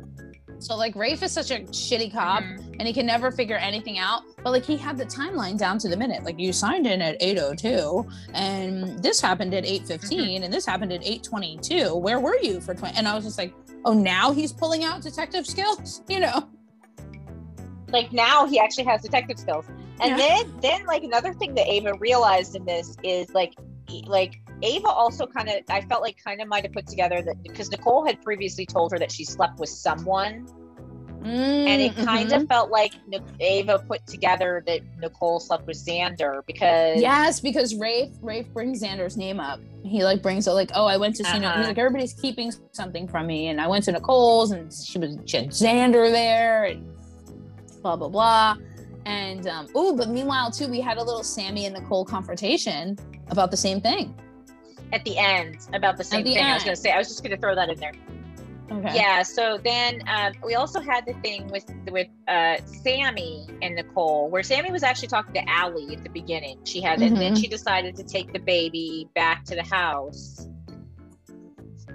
So like Rafe is such a shitty cop,
mhm.
and he can never figure anything out. But like he had the timeline down to the minute. Like you signed in at 8:02, and this happened at 8:15, and this happened at 8:22. Where were you for 20? And I was just like, oh, now he's pulling out detective skills, you know?
like now he actually has detective skills and
Yeah.
then then like another thing that ava realized in this is like like ava also kind of i felt like kind of might have put together that because nicole had previously told her that she slept with someone and it kind
Mhm.
of felt like ava put together that nicole slept with xander because
Yes, because Rafe Rafe brings Xander's name up. He like brings it like, oh, I went to see.
Uh-huh.
He's like, everybody's keeping something from me, and I went to Nicole's, and she was she had Xander there, and blah blah blah. And um, oh, but meanwhile too, we had a little Sammy and Nicole confrontation about the same thing.
At the end about the same
the
thing i was going to say i was just going to throw that in there
Okay.
Yeah. So then um, we also had the thing with with uh, Sammy and Nicole, where Sammy was actually talking to Allie at the beginning. She had, it and then she decided to take the baby back to the house.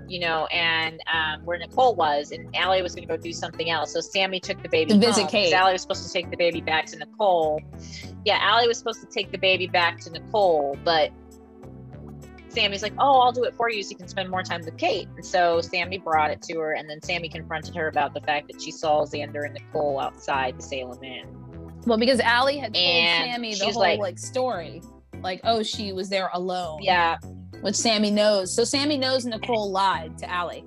You know, and um, where Nicole was, and Allie was going to go do something else. So Sammy took the baby
To visit Kate.
Allie was supposed to take the baby back to Nicole. Yeah, Allie was supposed to take the baby back to Nicole, but Sammy's like, "Oh, I'll do it for you, so you can spend more time with Kate." And so Sammy brought it to her, and then Sammy confronted her about the fact that she saw Xander and Nicole outside the Salem Inn.
Well, because Allie had told
And
Sammy the whole
like-
like, story, like, oh, she was there alone.
Yeah,
Which Sammy knows. So Sammy knows Nicole lied to Allie.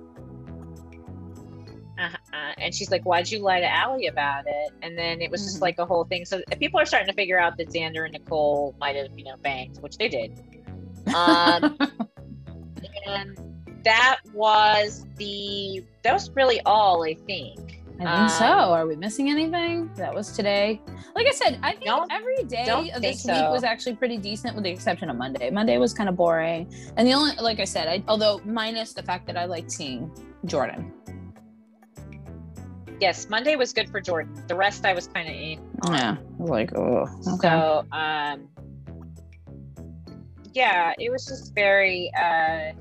uh-huh. and she's like, "Why'd you lie to Allie about it?" And then it was just
Mhm.
like a whole thing. So people are starting to figure out that Xander and Nicole might have, you know, banged, which they did. Um, and that was the that was really all I think.
I think so.
Um,
Are we missing anything? That was today. Like I said, I think every day of this week was actually pretty decent, with the exception of Monday. Monday was kind of boring, and the only, like I said, I although minus the fact that I liked seeing Jordan.
Yes, Monday was good for Jordan. The rest I was kind of in.
Yeah, like oh, okay.
So, um, yeah, it was just very. Uh,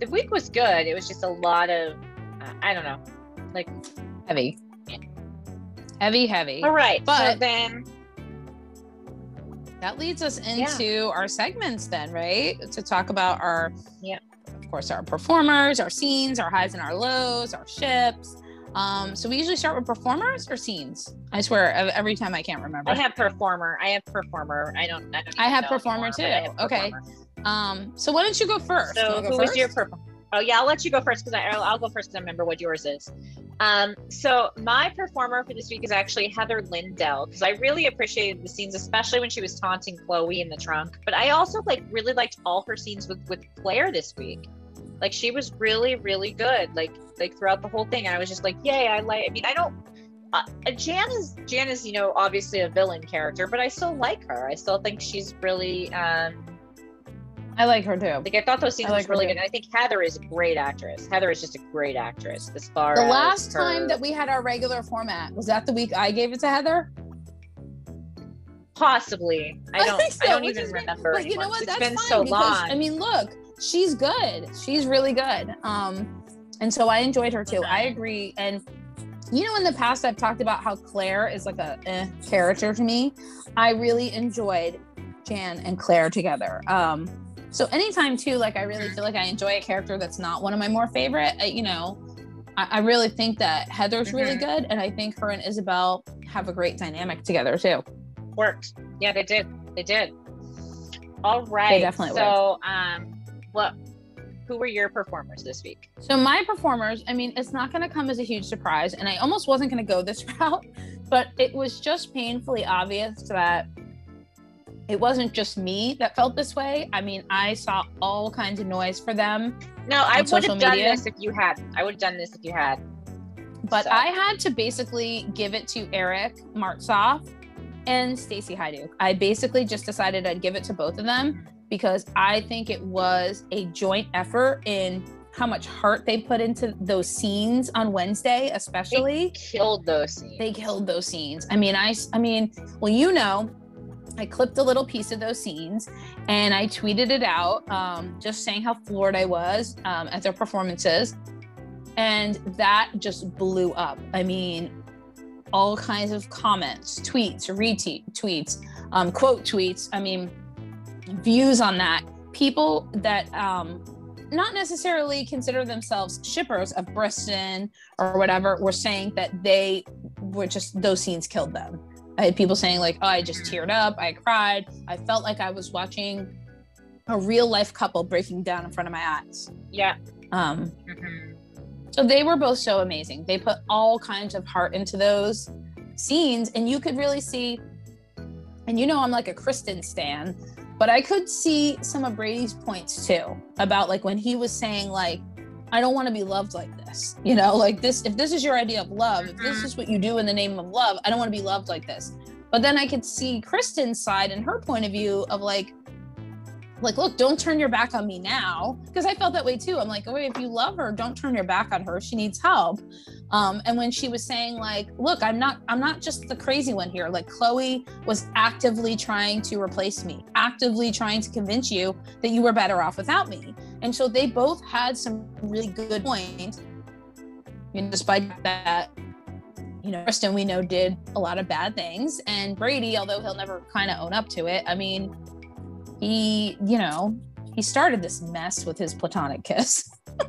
the week was good. It was just a lot of, uh, I don't know, like
heavy. Heavy, heavy.
All right.
But-
so then
That leads us into our segments then, right? To talk about our,
Yeah.
of course, our performers, our scenes, our highs and our lows, our ships. Um, so we usually start with performers or scenes. I swear, every time I can't remember.
I have performer. I have performer. I don't. I, don't
I have performer
anymore,
too.
have
Okay.
performer.
um, so why don't you go first?
So
go
who was your performer? Oh yeah, I'll let you go first because I'll, I'll go first because I remember what yours is. Um, so my performer for this week is actually Heather Lindell because I really appreciated the scenes, especially when she was taunting Chloe in the trunk. But I also like really liked all her scenes with with Claire this week. Like she was really really good. Like like throughout the whole thing, I was just like, yay! I like. I mean, I don't. Uh, Jan is Jan is you know obviously a villain character, but I still like her. I still think she's really um
I like her too.
like I thought those scenes
I
were really
too.
good. And I think Heather is a great actress. Heather is just a great actress as far
The
as
last
her-
time that we had our regular format was that the week I gave it to Heather.
possibly I don't I,
think so,
don't even
is great.
remember.
But you know what?
It's
That's
been
fine
so
because
long.
I mean, look, she's good. She's really good. Um, and so I enjoyed her too. I agree. And you know, in the past, I've talked about how Claire is like a eh, character to me. I really enjoyed Jan and Claire together. Um, so anytime too, like I really feel like I enjoy a character that's not one of my more favorite. I, you know, I, I really think that Heather's really
Mhm.
good, and I think her and Isabel have a great dynamic together too.
worked. Yeah, they did. They did. All right.
They definitely
so um what who were your performers this week?
So my performers, I mean, it's not going to come as a huge surprise, and I almost wasn't going to go this route, but it was just painfully obvious that it wasn't just me that felt this way. I mean, I saw all kinds of noise for them,
No, I would have done
media?
this if you had. I would have done this if you had.
but
So-
I had to basically give it to Eric Martsolf and Stacy Haiduk. I basically just decided I'd give it to both of them because I think it was a joint effort in how much heart they put into those scenes on Wednesday, especially.
They killed those scenes.
they killed those scenes. I mean, I, I mean, well, you know, I clipped a little piece of those scenes and I tweeted it out, um, just saying how floored I was um, at their performances, and that just blew up. I mean, all kinds of comments, tweets, retweet tweets, um, quote tweets. I mean, views on that. People that um, not necessarily consider themselves shippers of Bristen or whatever were saying that they were just those scenes killed them. I had people saying like, "Oh, I just teared up, I cried, I felt like I was watching a real life couple breaking down in front of my eyes."
yeah.
Um,
Mhm.
so they were both so amazing. They put all kinds of heart into those scenes, and you could really see. And you know, I'm like a Kristen stan, but I could see some of Brady's points too about like when he was saying like, "I don't want to be loved like this." You know, like this. If this is your idea of love, if this
Mhm.
is what you do in the name of love, I don't want to be loved like this. But then I could see Kristen's side and her point of view of like, like look don't turn your back on me now. Because i felt that way too. I'm like oh if you love her don't turn your back on her. She needs help. Um, and when she was saying like look i'm not i'm not just the crazy one here. Like chloe was actively trying to replace me actively trying to convince you that you were better off without me. And so they both had some really good points. You know, despite that you know kristen we know did a lot of bad things. And brady although he'll never kind of own up to it i mean he, you know, he started this mess with his platonic kiss.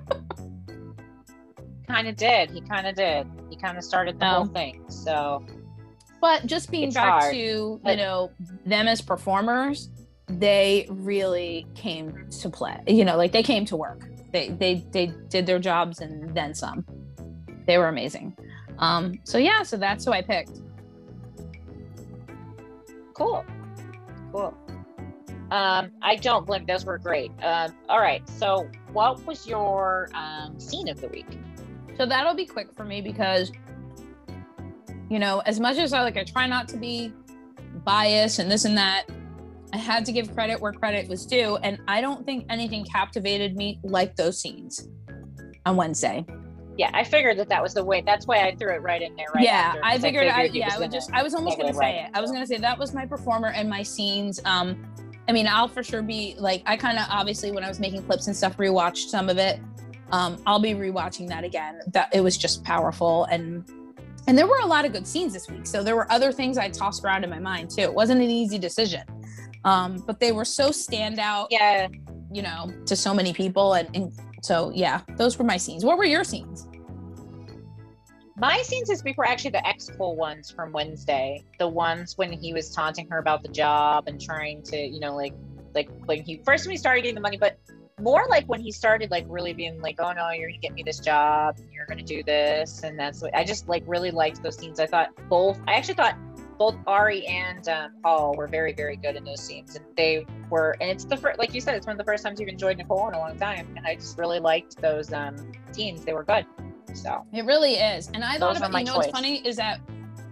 Kind of did. He kind of did. He kind of started the
Oh.
whole thing. So
But just being
It's
back
hard,
to, you know, them as performers, they really came to play. You know, like they came to work. They they they did their jobs and then some. They were amazing. Um, so yeah, so that's who I picked.
cool. Cool. Um, I don't blame. Those were great. Um, all right. So, what was your um, scene of the week?
So that'll be quick for me because, you know, as much as I like, I try not to be biased and this and that. I had to give credit where credit was due, and I don't think anything captivated me like those scenes on Wednesday.
Yeah, I figured that that was the way. That's why I threw it right in there. Right
yeah,
after,
I figured. I,
he
yeah,
was
I
gonna-
just. I was almost gonna say
right
it. I was gonna say that was my performer and my scenes. Um, I mean, I'll for sure be like. I kind of obviously when I was making clips and stuff, rewatched some of it. Um, I'll be rewatching that again. That it was just powerful and And there were a lot of good scenes this week. So there were other things I tossed around in my mind too. It wasn't an easy decision. Um, but they were so standout,
Yeah.
you know, to so many people. And, and so, yeah, those were my scenes. What were your scenes?
My scenes this week were actually the ex Cole ones from Wednesday. The ones when he was taunting her about the job and trying to, you know, like, like when he first when he started getting the money, but more like when he started like really being like, oh no, you're gonna get me this job, and you're gonna do this, and that's what I just like really liked those scenes. I thought both. I actually thought both Ari and um, Paul were very, very good in those scenes, and they were. And it's the first, like you said, it's one of the first times you've enjoyed Nicole in a long time, and I just really liked those um, scenes. They were good. So
It really is. And I thought about, you know, what's funny is that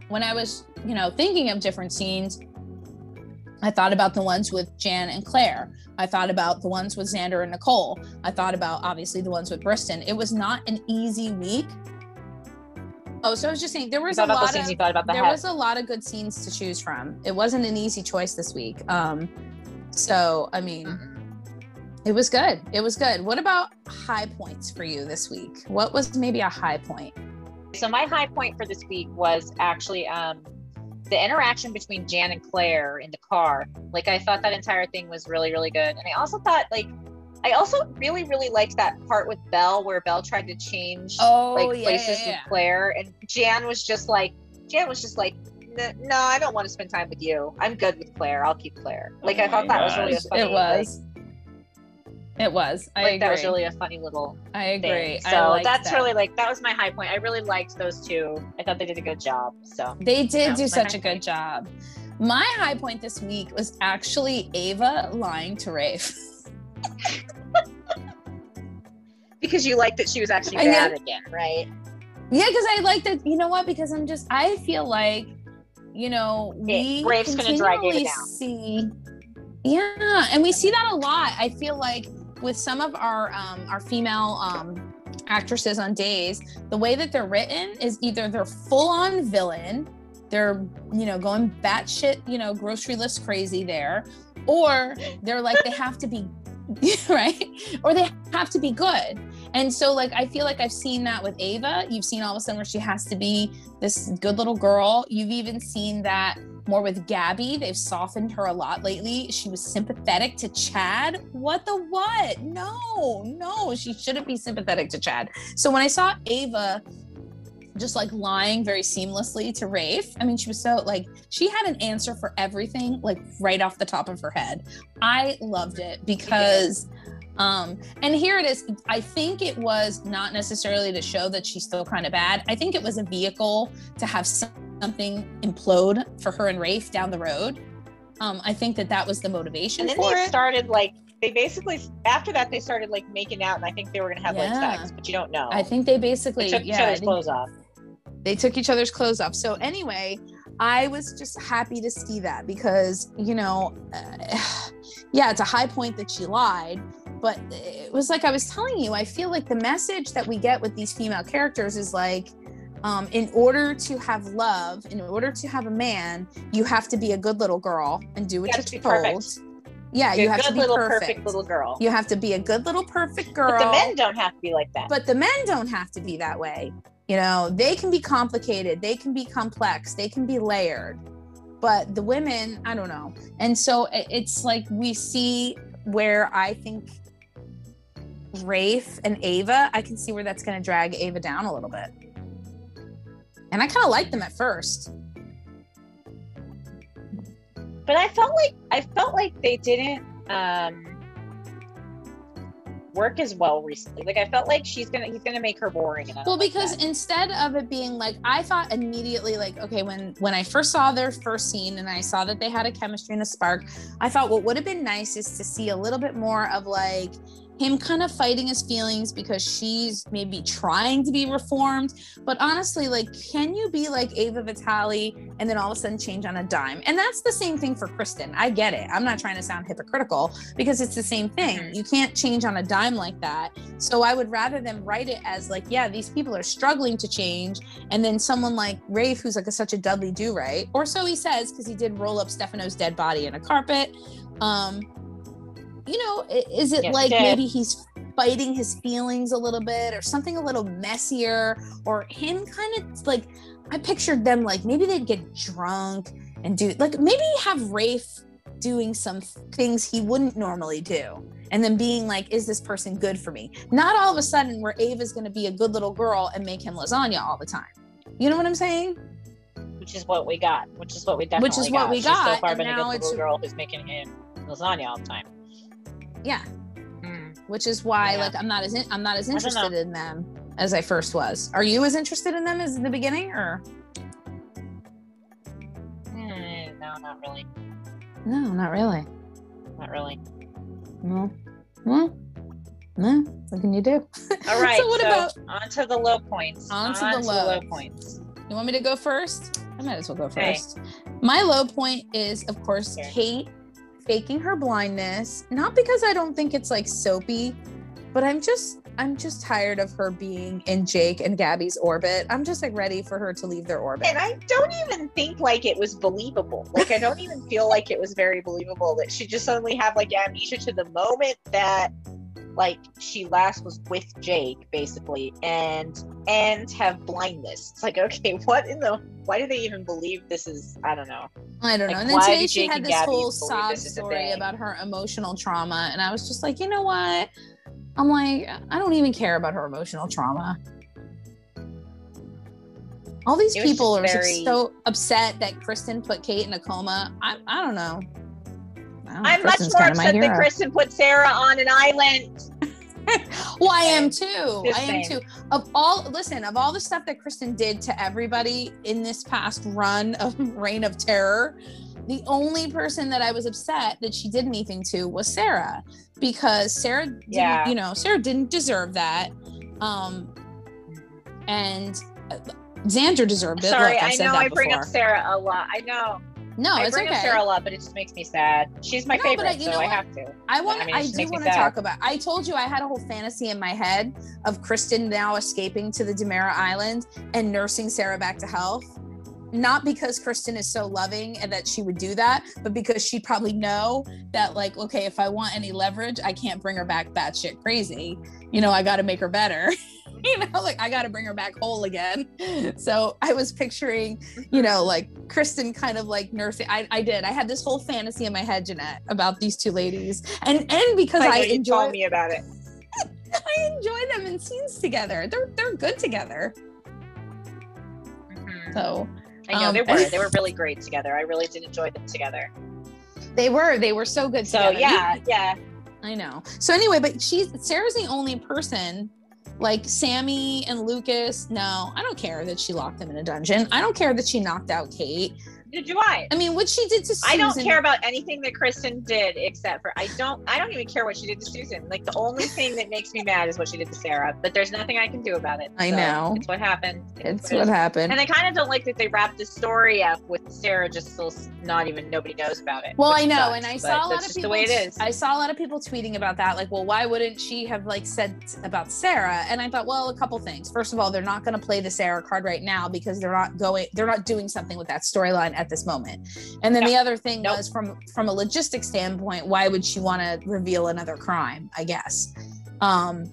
when I was, you know, thinking of different scenes, I thought about the ones with Jan and Claire. I thought about the ones with Xander and Nicole. I thought about obviously the ones with Bristen. It was not an easy week. Oh, so I was just saying there was a lot of
thought about the
there
head.
was a lot of good scenes to choose from. It wasn't an easy choice this week. Um, so I mean. It was good. It was good. What about high points for you this week? What was maybe a high point?
So my high point for this week was actually um, the interaction between Jan and Claire in the car. Like I thought that entire thing was really, really good. And I also thought like I also really, really liked that part with Belle where Belle tried to change
Oh,
like places with Claire and Jan was just like Jan was just like no, I don't want to spend time with you. I'm good with Claire. I'll keep Claire. Like I
Oh
thought
my
that was really a funny.
It was. It was. I
Like,
agree.
that was really a funny little
I agree.
thing.
I
So
liked
that's
that.
really like that was my high point. I really liked those two. I thought they did a good job. So
They did do such a good
point.
job. My high point this week was actually Ava lying to Rafe.
because you liked that she was actually
I
bad
know.
again, right?
Yeah, because I like that. You know what? Because I'm just. I feel like, you know, we
Rafe's gonna drag Ava
continually
down.
see. Yeah, and we see that a lot. I feel like with some of our um, our female um, actresses on days, the way that they're written is either they're full on villain, they're you know going batshit, you know, grocery list crazy there, or they're like they have to be right, or they have to be good. And so, like, I feel like I've seen that with Ava. You've seen all of a sudden where she has to be this good little girl. You've even seen that more with Gabby. They've softened her a lot lately. She was sympathetic to Chad. What the what? No, no, she shouldn't be sympathetic to Chad. So when I saw Ava just like lying very seamlessly to Rafe, I mean, she was so like, she had an answer for everything, like right off the top of her head. I loved it because. Um, and here it is. I think it was not necessarily to show that she's still kind of bad. I think it was a vehicle to have something implode for her and Rafe down the road. Um, I think that that was the motivation
And then
for
they
it.
started like they basically after that they started like making out, and I think they were gonna have
Yeah.
like sex, but you don't know.
I think they basically,
they took each
yeah, I
other's clothes off.
they took each other's clothes off. So anyway, I was just happy to see that because you know, uh, yeah, it's a high point that she lied, but it was like I was telling you. I feel like the message that we get with these female characters is like. Um, in order to have love, in order to have a man, you have to be a good little girl and do what
you
you're told.
perfect.
Yeah,
You're
you have to be
little
perfect.
perfect little girl.
You have to be a good little perfect girl.
But the men don't have to be like that.
But the men don't have to be that way. You know, they can be complicated, they can be complex, they can be layered. But the women, I don't know. And so it's like we see where I think Rafe and Ava, I can see where that's going to drag Ava down a little bit. And I kind of liked them at first.
but I felt like I felt like they didn't um work as well recently. Like I felt like she's gonna he's gonna make her boring. And I don't
Well, because instead of it being like, I thought immediately, like, okay, when when I first saw their first scene and I saw that they had a chemistry and a spark, I thought what would have been nice is to see a little bit more of like him kind of fighting his feelings because she's maybe trying to be reformed. But honestly, like, can you be like Ava Vitale and then all of a sudden change on a dime? And that's the same thing for Kristen. I get it. I'm not trying to sound hypocritical because it's the same thing.
Mhm.
You can't change on a dime like that. So I would rather them write it as like, yeah, these people are struggling to change, and then someone like Rafe, who's like a, such a Dudley do right, or so he says, because he did roll up Stefano's dead body in a carpet. Um, you know, is it
Yes,
like
did.
maybe he's fighting his feelings a little bit, or something a little messier, or him kind of like I pictured them like maybe they'd get drunk and do like maybe have Rafe doing some things he wouldn't normally do and then being like, is this person good for me? Not all of a sudden where Ava's going to be a good little girl and make him lasagna all the time. You know what I'm saying?
Which is what we got. Which is what we definitely
Which is what
got.
we
She's
got,
so far
and
been a good
it's-
little girl who's making him lasagna all the time.
Yeah.
Mm.
Which is why
Yeah.
like I'm not as in, I'm not as
I don't know.
interested in them as I first was. Are you as interested in them as in the beginning or
Eh, no, not really.
no? Not really.
Not really.
No. Well, no. What can you do?
All right.
so what
so
about
on to the low points?
On to the
low points.
You want me to go first? I might as well go
Okay.
first. My low point is, of course,
Okay.
Kate faking her blindness. Not because I don't think it's like soapy, but I'm just I'm just tired of her being in Jake and Gabby's orbit. I'm just like ready for her to leave their orbit.
And I don't even think like it was believable. Like I don't even feel like it was very believable that she just suddenly have like amnesia to the moment that like she last was with Jake basically and and have blindness. It's like okay, what in the why do they even believe this is I don't know.
I don't know. And then today she
Jake
had this
Gabby
whole sob story about her emotional trauma. And I was just like, you know what? I'm like, I don't even care about her emotional trauma. All these people are
very-
so upset that Kristen put Kate in a coma. I, I don't know. I know.
I'm much more upset that. Kristen put Sarah on an island.
Well, I am too.
Just
I am
saying.
too. Of all, listen, of all the stuff that Kristen did to everybody in this past run of Reign of Terror, the only person that I was upset that she did anything to was Sarah, because Sarah, didn't,
Yeah.
you know, Sarah didn't deserve that, um, and uh, Xander deserved it.
Sorry,
Look,
I
said
know I bring
before.
up Sarah a lot. I know.
No,
I
it's
bring
okay.
up a lot, but it just makes me sad. She's my
No, I-
favorite,
you
so I have to.
I want.
I
I,
mean, just
do want to talk about. I told you I had a whole fantasy in my head of Kristen now escaping to the DiMera Island and nursing Sarah back to health. Not because Kristen is so loving and that she would do that, but because she'd probably know that, like, okay, if I want any leverage, I can't bring her back batshit crazy. You know, I got to make her better. you know, like I got to bring her back whole again. So I was picturing you know, like Kristen kind of like nursing. I, I did. I had this whole fantasy in my head, Jeanette, about these two ladies, and and because
I,
I, enjoy,
me about it.
I enjoy them in scenes together. They're they're good together.
Mhm.
So
I know
um,
they were. They were really great together. I really did enjoy them together.
they were they were so good.
So
together.
yeah, yeah.
I know. So anyway, but she's Sarah's the only person. Like Sammy and Lucas, no, I don't care that she locked them in a dungeon. I don't care that she knocked out Kate.
Did do I?
I mean, what she did to Susan.
I don't care about anything that Kristen did except for I don't I don't even care what she did to Susan. Like the only thing that makes me mad is what she did to Sarah. But there's nothing I can do about it.
I
So
know.
It's what happened.
It's
it
what
is.
happened.
And I kind of don't like that they wrapped the story up with Sarah just still not even nobody knows about it.
Well, I know,
sucks,
and I saw a lot
that's
of
just
people.
the way it is.
I saw a lot of people tweeting about that, like, well, why wouldn't she have like said about Sarah? And I thought, well, a couple things. First of all, they're not going to play the Sarah card right now because they're not going, they're not doing something with that storyline at this moment. And then
No.
the other thing
Nope.
was from from a logistic standpoint, why would she want to reveal another crime? I guess. Um,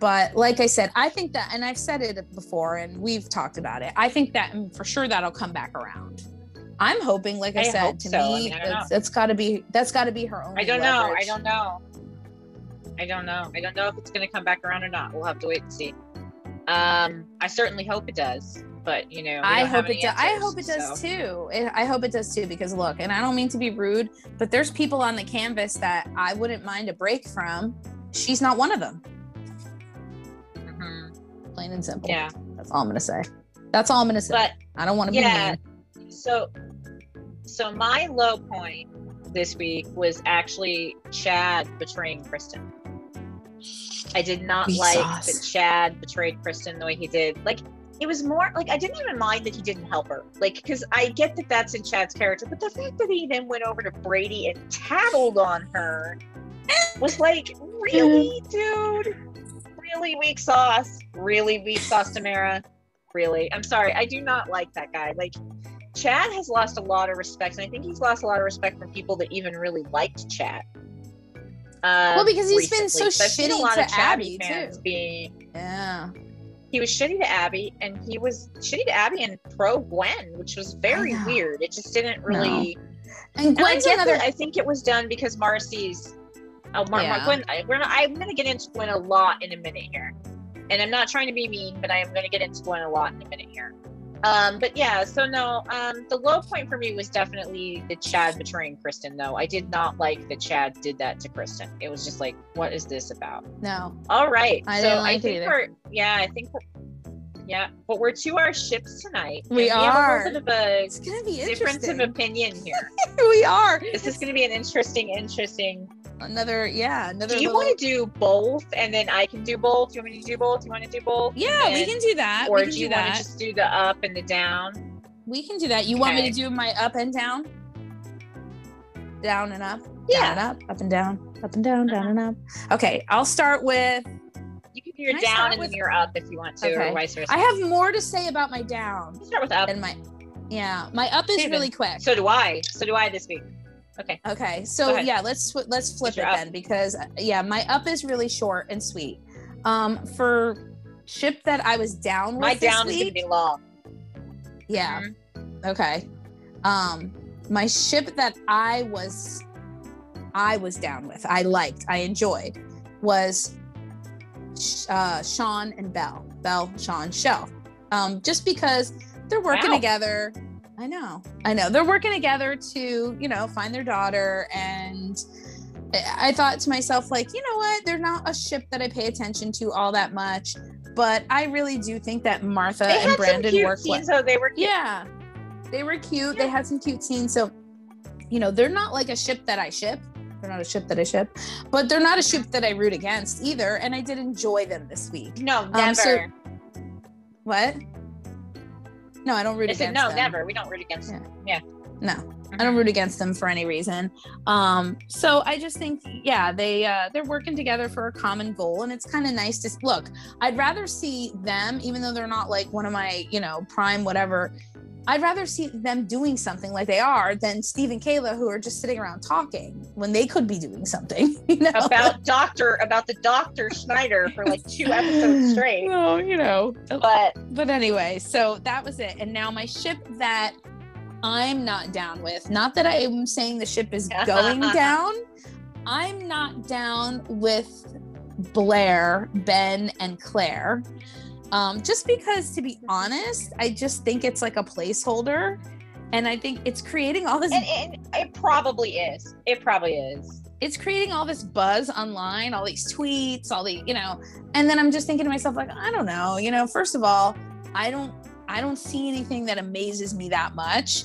but like I said, I think that, and I've said it before, and we've talked about it. I think that mm, for sure that'll come back around. I'm hoping, like I,
I
said, to
so. I
me,
mean, I
that's, that's got to be that's got to be her own.
I don't know. I don't know. I don't know. I don't know if it's going to come back around or not. We'll have to wait and see. Um, I certainly hope it does, but you know,
I hope it does. I hope it does
so.
too. I hope it does too because look, and I don't mean to be rude, but there's people on the canvas that I wouldn't mind a break from. She's not one of them.
Mhm.
Plain and simple.
Yeah,
That's all I'm gonna say. That's all I'm gonna say.
but
I don't want to
yeah.
be mean.
So, so my low point this week was actually Chad betraying Kristen. I did not
We
like
saw
that. Chad betrayed Kristen the way he did. Like, it was more like I didn't even mind that he didn't help her. Like, because I get that that's in Chad's character, but the fact that he then went over to Brady and tattled on her was like, really, dude? Really weak sauce. Really weak sauce, Tamara. Really. I'm sorry. I do not like that guy. Like, Chad has lost a lot of respect, and I think he's lost a lot of respect from people that even really liked Chad. Um,
Well, because he's been
so
so
'Cause I've a
shitty
lot
to
of Chabby
Abby,
fans
too.
being
Yeah.
He was shitty to Abby, and he was shitty to Abby and pro Gwen, which was very weird. It just didn't really.
And
And I
Gwen's another.
I think it was done because Marcy's. Oh, Mar- Mar- Gwen. I, we're not, I'm going to get into Gwen a lot in a minute here, and I'm not trying to be mean, but I am going to get into Gwen a lot in a minute here. Um, but yeah, so no, um, the low point for me was definitely the Chad betraying Kristen. Though I did not like that Chad did that to Kristen. It was just like, what is this about?
no.
All right,
I
so
didn't
I think
either.
we're yeah, I think yeah, but we're to our ships tonight.
We
have
are.
a little bit of a
It's gonna be
difference of opinion here.
we are.
This is going to be an interesting, interesting.
Another, yeah, another.
Do you
little-
want to do both, and then I can do both? Do you want me to do both? Do you want to do both?
Yeah, we can do that.
Or
we can
do
do
you want
that.
to just do the up and the down?
We can do that. You want me to do my up and down? Down and up. Down
Yeah,
and up. Up and down. Up and down. Down
Uh-huh.
and up. Okay, I'll start with.
you can do your
Can
down and
with-
then your up if you want to,
Okay.
or vice versa.
I have more to say about my down
Let's start with up.
and my. Yeah, my up is
Steven.
really quick.
So do I. So do I this week. Okay.
Okay, so yeah, let's let's flip it
up?
then because yeah, my up is really short and sweet. Um, for ship that I was down with
My down is to be long.
yeah,
Mhm.
okay. Um, my ship that I was I was down with, I liked, I enjoyed, was uh, Shawn and Belle, Belle, Shawn, Shell. Um, just because they're working
Wow.
together. I know, I know. They're working together to, you know, find their daughter. And I thought to myself, like, you know what? They're not a ship that I pay attention to all that much. But I really do think that Martha
They
and Brandon work well.
though. They were cute.
Yeah. They were cute. They had some cute scenes. So, you know, they're not like a ship that I ship. They're not a ship that I ship, but they're not a ship that I root against either. And I did enjoy them this week.
No, never.
Um, so- What? No, I don't root
I said
against
no,
them.
never. We don't root against
Yeah.
them. Yeah.
No, I don't root against them for any reason. Um, so I just think, yeah, they uh, they're working together for a common goal, and it's kind of nice to look. I'd rather see them, even though they're not like one of my, you know, prime whatever. I'd rather see them doing something like they are than Steve and Kayla, who are just sitting around talking when they could be doing something. You know,
about Doctor about the Doctor Schneider for like two episodes straight.
Oh, you know, uh,
But
but anyway, so that was it. And now my ship that I'm not down with, not that I'm saying the ship is going down, I'm not down with Blair, Ben, and Claire. Um, just because, to be honest, I just think it's like a placeholder. And I think it's creating all this
and, and it probably is. It probably is.
it's creating all this buzz online, all these tweets, all the, you know, and then I'm just thinking to myself, like, I don't know, you know, first of all, I don't I don't see anything that amazes me that much.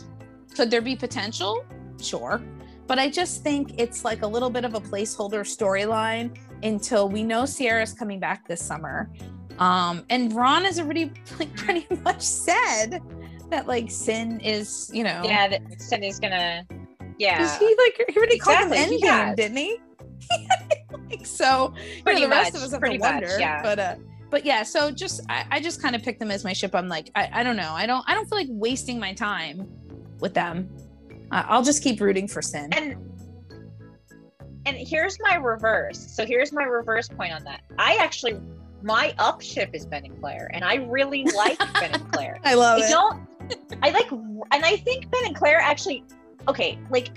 Could there be potential? Sure. But I just think it's like a little bit of a placeholder storyline until we know Ciara's coming back this summer. Um, and Ron has already like pretty much said that like Cin is, you know,
Yeah, that sin is gonna. Yeah,
he like he already called him
Exactly,
Endgame, didn't he? like so, you know,
Pretty
the rest of us have
pretty
to
much,
wonder.
yeah.
But uh, but yeah. So just I, I just kind of picked them as my ship. I'm like I, I don't know. I don't I don't feel like wasting my time with them. I I'll just keep rooting for Cin.
and and here's my reverse. So here's my reverse point on that. I actually my up ship is Ben and Claire, and I really like Ben and Claire.
I love
I
it.
don't. I like, and I think Ben and Claire actually. Okay, like,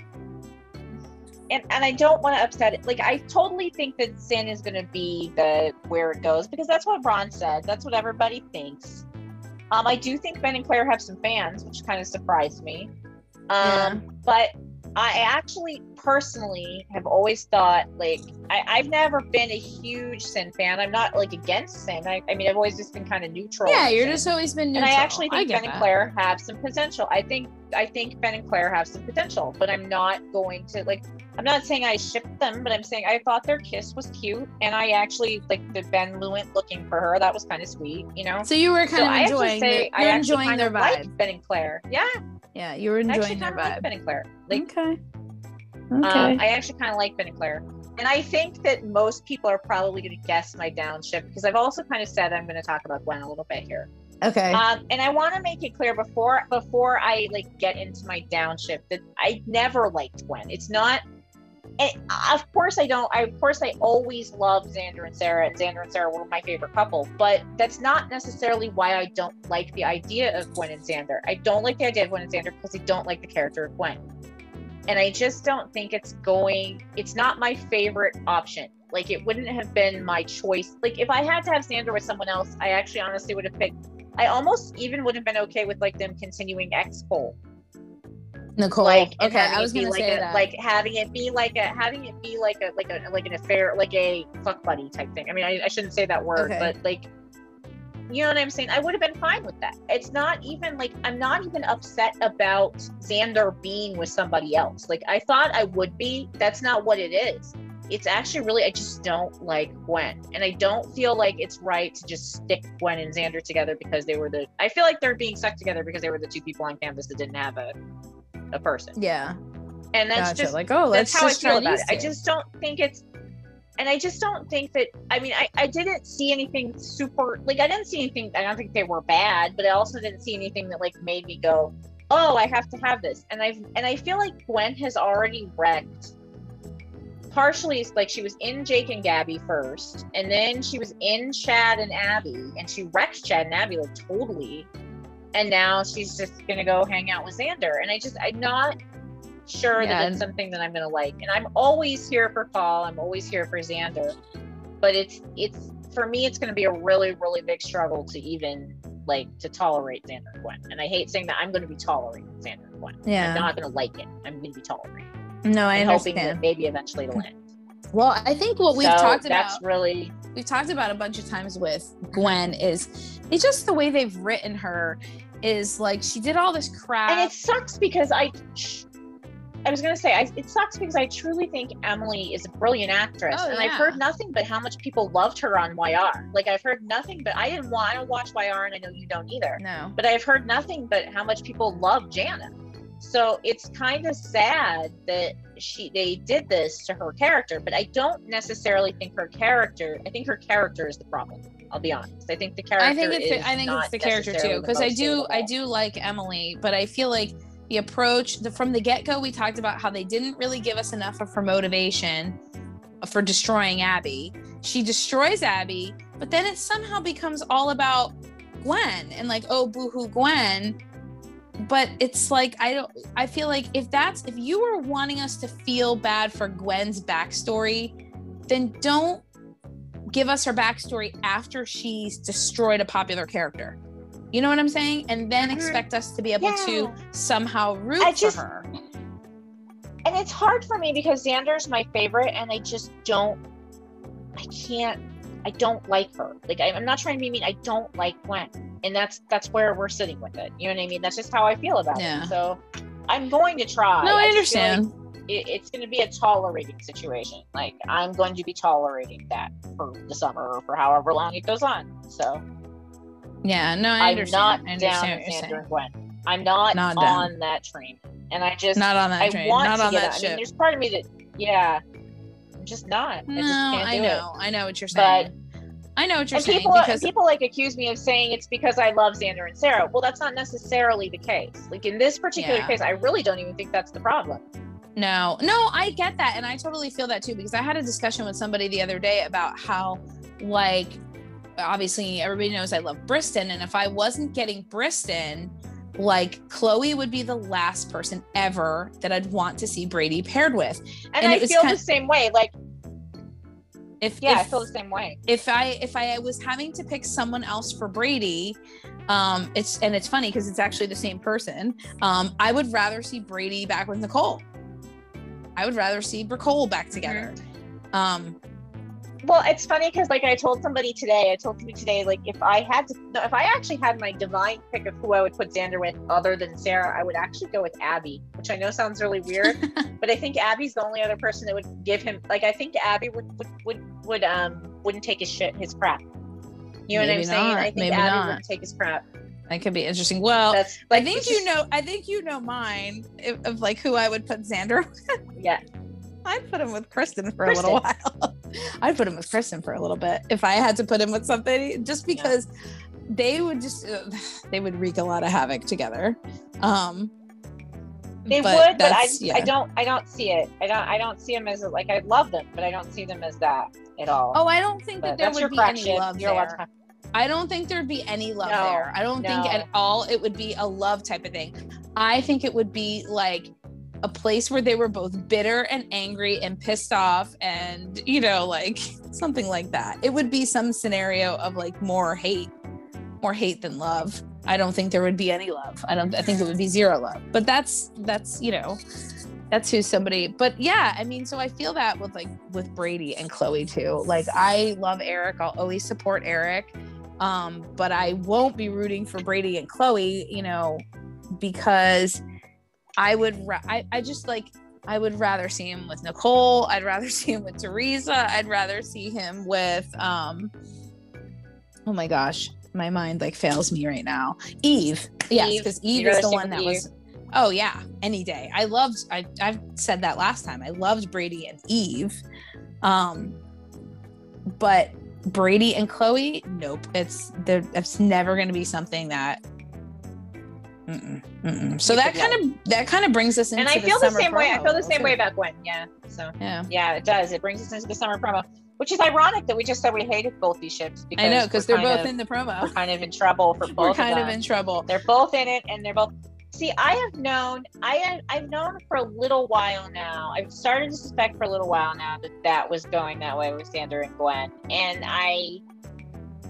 and and I don't want to upset it. Like, I totally think that Cin is going to be the where it goes because that's what Ron said. That's what everybody thinks. Um, I do think Ben and Claire have some fans, which kind of surprised me. Um,
Yeah.
but I actually personally have always thought like I, I've never been a huge Cin fan. I'm not like against Cin. I, I mean I've always just been kind of neutral.
Yeah, you're
Cin.
just always been
And
neutral.
I actually think
get
Ben and. Claire have some potential. I think I think Ben and Claire have some potential, but I'm not going to like. I'm not saying I shipped them, but I'm saying I thought their kiss was cute, and I actually like the Ben Lewin looking for her. That was kind of sweet, you know.
So you were
So
kind of
I actually
enjoying.
say
their,
I
enjoying their vibe.
like Ben and Claire. Yeah,
yeah, you were enjoying
I actually kind of like. Ben and Claire. Like
okay.
um,
Okay.
I actually kind of like Ben and Claire. And I think that most people are probably going to guess my downshift because I've also kind of said I'm going to talk about Gwen a little bit here.
okay.
Um, and I want to make it clear before before I like get into my downshift that I never liked Gwen. It's not and of course I don't. I of course I always loved Xander and Sarah, and Xander and Sarah were my favorite couple. But that's not necessarily why I don't like the idea of Gwen and Xander. I don't like the idea of Gwen and Xander because I don't like the character of Gwen, and I just don't think it's going. It's not my favorite option. Like it wouldn't have been my choice. Like if I had to have Xander with someone else, I actually honestly would have picked. I almost even would have been okay with like them continuing X Cole
Nicole.
like
okay, I was gonna
like
say
a,
that.
like having it be like a having it be like a like a like an affair like a fuck buddy type thing i mean i, I shouldn't say that word
Okay.
but like you know what i'm saying i would have been fine with that it's not even like i'm not even upset about xander being with somebody else like i thought i would be that's not what it is it's actually really i just don't like gwen and i don't feel like it's right to just stick gwen and xander together because they were the i feel like they're being stuck together because they were the two people on campus that didn't have a a person
yeah.
and that's
Gotcha.
just
like, oh,
that's how
just
I feel about
these
it. I just don't think it's, and I just don't think that. I mean, I, I didn't see anything super like I didn't see anything. I don't think they were bad, but I also didn't see anything that like made me go, oh, I have to have this. And I've and I feel like Gwen has already wrecked. Partially, it's like she was in Jake and Gabby first, and then she was in Chad and Abby, and she wrecked Chad and Abby like totally. And now she's just gonna go hang out with Xander, and I just I'm not sure
Yeah,
that it's something that I'm gonna like. And I'm always here for Paul. I'm always here for Xander. But it's it's for me it's gonna be a really, really big struggle to even like to tolerate Xander and Gwen. And I hate saying that I'm gonna be tolerating Xander and Gwen.
Yeah.
I'm not gonna like it. I'm gonna be tolerating.
No, I
and hoping that maybe eventually it'll end.
Well, I think what we've
So
talked
that's
about
really
we've talked about a bunch of times with Gwen is it's just the way they've written her is like she did all this crap.
and it sucks because I I was gonna say I, it sucks because I truly think Emily is a brilliant actress,
Oh,
and I've heard nothing but how much people loved her on YR. Like I've heard nothing but I didn't want I don't watch YR, and I know you don't either.
no.
But I've heard nothing but how much people love Jana. So it's kind of sad that she they did this to her character, but I don't necessarily think her character. I think her character is the problem. I'll be honest. I think the character.
I think it's I think it's the character too because I do I do like Emily, but I feel like the approach the, from the get go we talked about how they didn't really give us enough of her motivation for destroying Abby. She destroys Abby, but then it somehow becomes all about Gwen and like oh boohoo Gwen. But it's like I don't I feel like if that's if you were wanting us to feel bad for Gwen's backstory, then don't give us her backstory after she's destroyed a popular character. You know what I'm saying? And then
Mhm.
expect us to be able to somehow root
I just-
for her.
and it's hard for me because Xander's my favorite, and I just don't. I can't. I don't like her. Like I, I'm not trying to be mean. I don't like Gwen, and that's that's where we're sitting with it. You know what I mean? That's just how I feel about
Yeah.
it. So I'm going to try.
No, I
just like
understand.
It, it's going to be a tolerating situation. Like I'm going to be tolerating that for the summer or for however long it goes on. So
yeah, no, I
I'm
understand.
not
I
down
understand
with
what you're
Xander
saying.
and Gwen. I'm not,
Not down.
on that train, and I just
Not on that
I
train.
want
Not
to
on
get
that
on. I
ship.
mean, there's part of me that, yeah, I'm just not.
no,
I just can't
I
do
know.
it.
I know what you're saying. But-. I know what you're
And
saying
people,
because
people like accuse me of saying it's because I love Xander and Sarah. Well, that's not necessarily the case. Like in this particular
Yeah.
case, I really don't even think that's the problem.
No, no, I get that. And I totally feel that too, because I had a discussion with somebody the other day about how, like, obviously everybody knows I love Bristen. And if I wasn't getting Bristen, like, Chloe would be the last person ever that I'd want to see Brady paired with.
And,
And
I feel the same way. Like,
If,
yeah, I feel the same way.
if I if I was having to pick someone else for Brady, um, it's and it's funny because it's actually the same person. Um, I would rather see Brady back with Nicole. I would rather see Nicole back together. Um,
Well, it's funny because like I told somebody today, I told somebody today, like if I had to, no, if I actually had my divine pick of who I would put Xander with, other than Sarah, I would actually go with Abby, which I know sounds really weird, but I think Abby's the only other person that would give him. Like I think Abby would would would, would um wouldn't take his shit, his crap. You know what I'm
Maybe
saying? I think
maybe
Abby
not.
wouldn't take his crap.
That could be interesting. Well,
That's
I think you know. I think you know mine of, of like who I would put Xander. with.
Yeah,
I'd put him with Kristen for a little while. I'd put him with Kristen for a little bit if I had to put him with somebody, just because they would just uh, they would wreak a lot of havoc together. Um,
They
But
would, but I
yeah.
I don't I don't see it. I don't I don't see them as like I love them, but I don't see them as that at all.
Oh, I don't think
but
that there would be any
fraction.
love
You're
there. I don't think there'd be any love
No,
there. I don't think at all it would be a love type of thing. I think it would be like a place where they were both bitter and angry and pissed off and, you know, like something like that. It would be some scenario of like more hate, more hate than love. I don't think there would be any love. I don't I think it would be zero love. But that's that's, you know, that's who somebody but yeah i mean so i feel that with like with brady and chloe too like i love eric i'll always support eric um but i won't be rooting for brady and chloe you know because i would ra- I, I just like i would rather see him with nicole i'd rather see him with teresa i'd rather see him with um oh my gosh my mind like fails me right now eve yes because
You'd
eve is the one that
Eve.
was Oh yeah, any day. I loved. I I've said that last time. I loved Brady and Eve, um, but Brady and Chloe, nope. It's there. It's never going to be something that. Mm-mm, mm-mm. So that kind of that kind of brings us into
and I feel the
summer
same way. I feel the same
too.
way about Gwen. Yeah. So
Yeah,
yeah, it does. It brings us into the summer promo, which is ironic that we just said we hated both these ships because
I know because they're both
of-
in the
we're
promo.
kind of in trouble for both
We're kind
of
of in trouble.
They're both in it, and they're both. See, I have known, I have, I've known for a little while now. I've started to suspect for a little while now that that was going that way with Xander and Gwen, and I,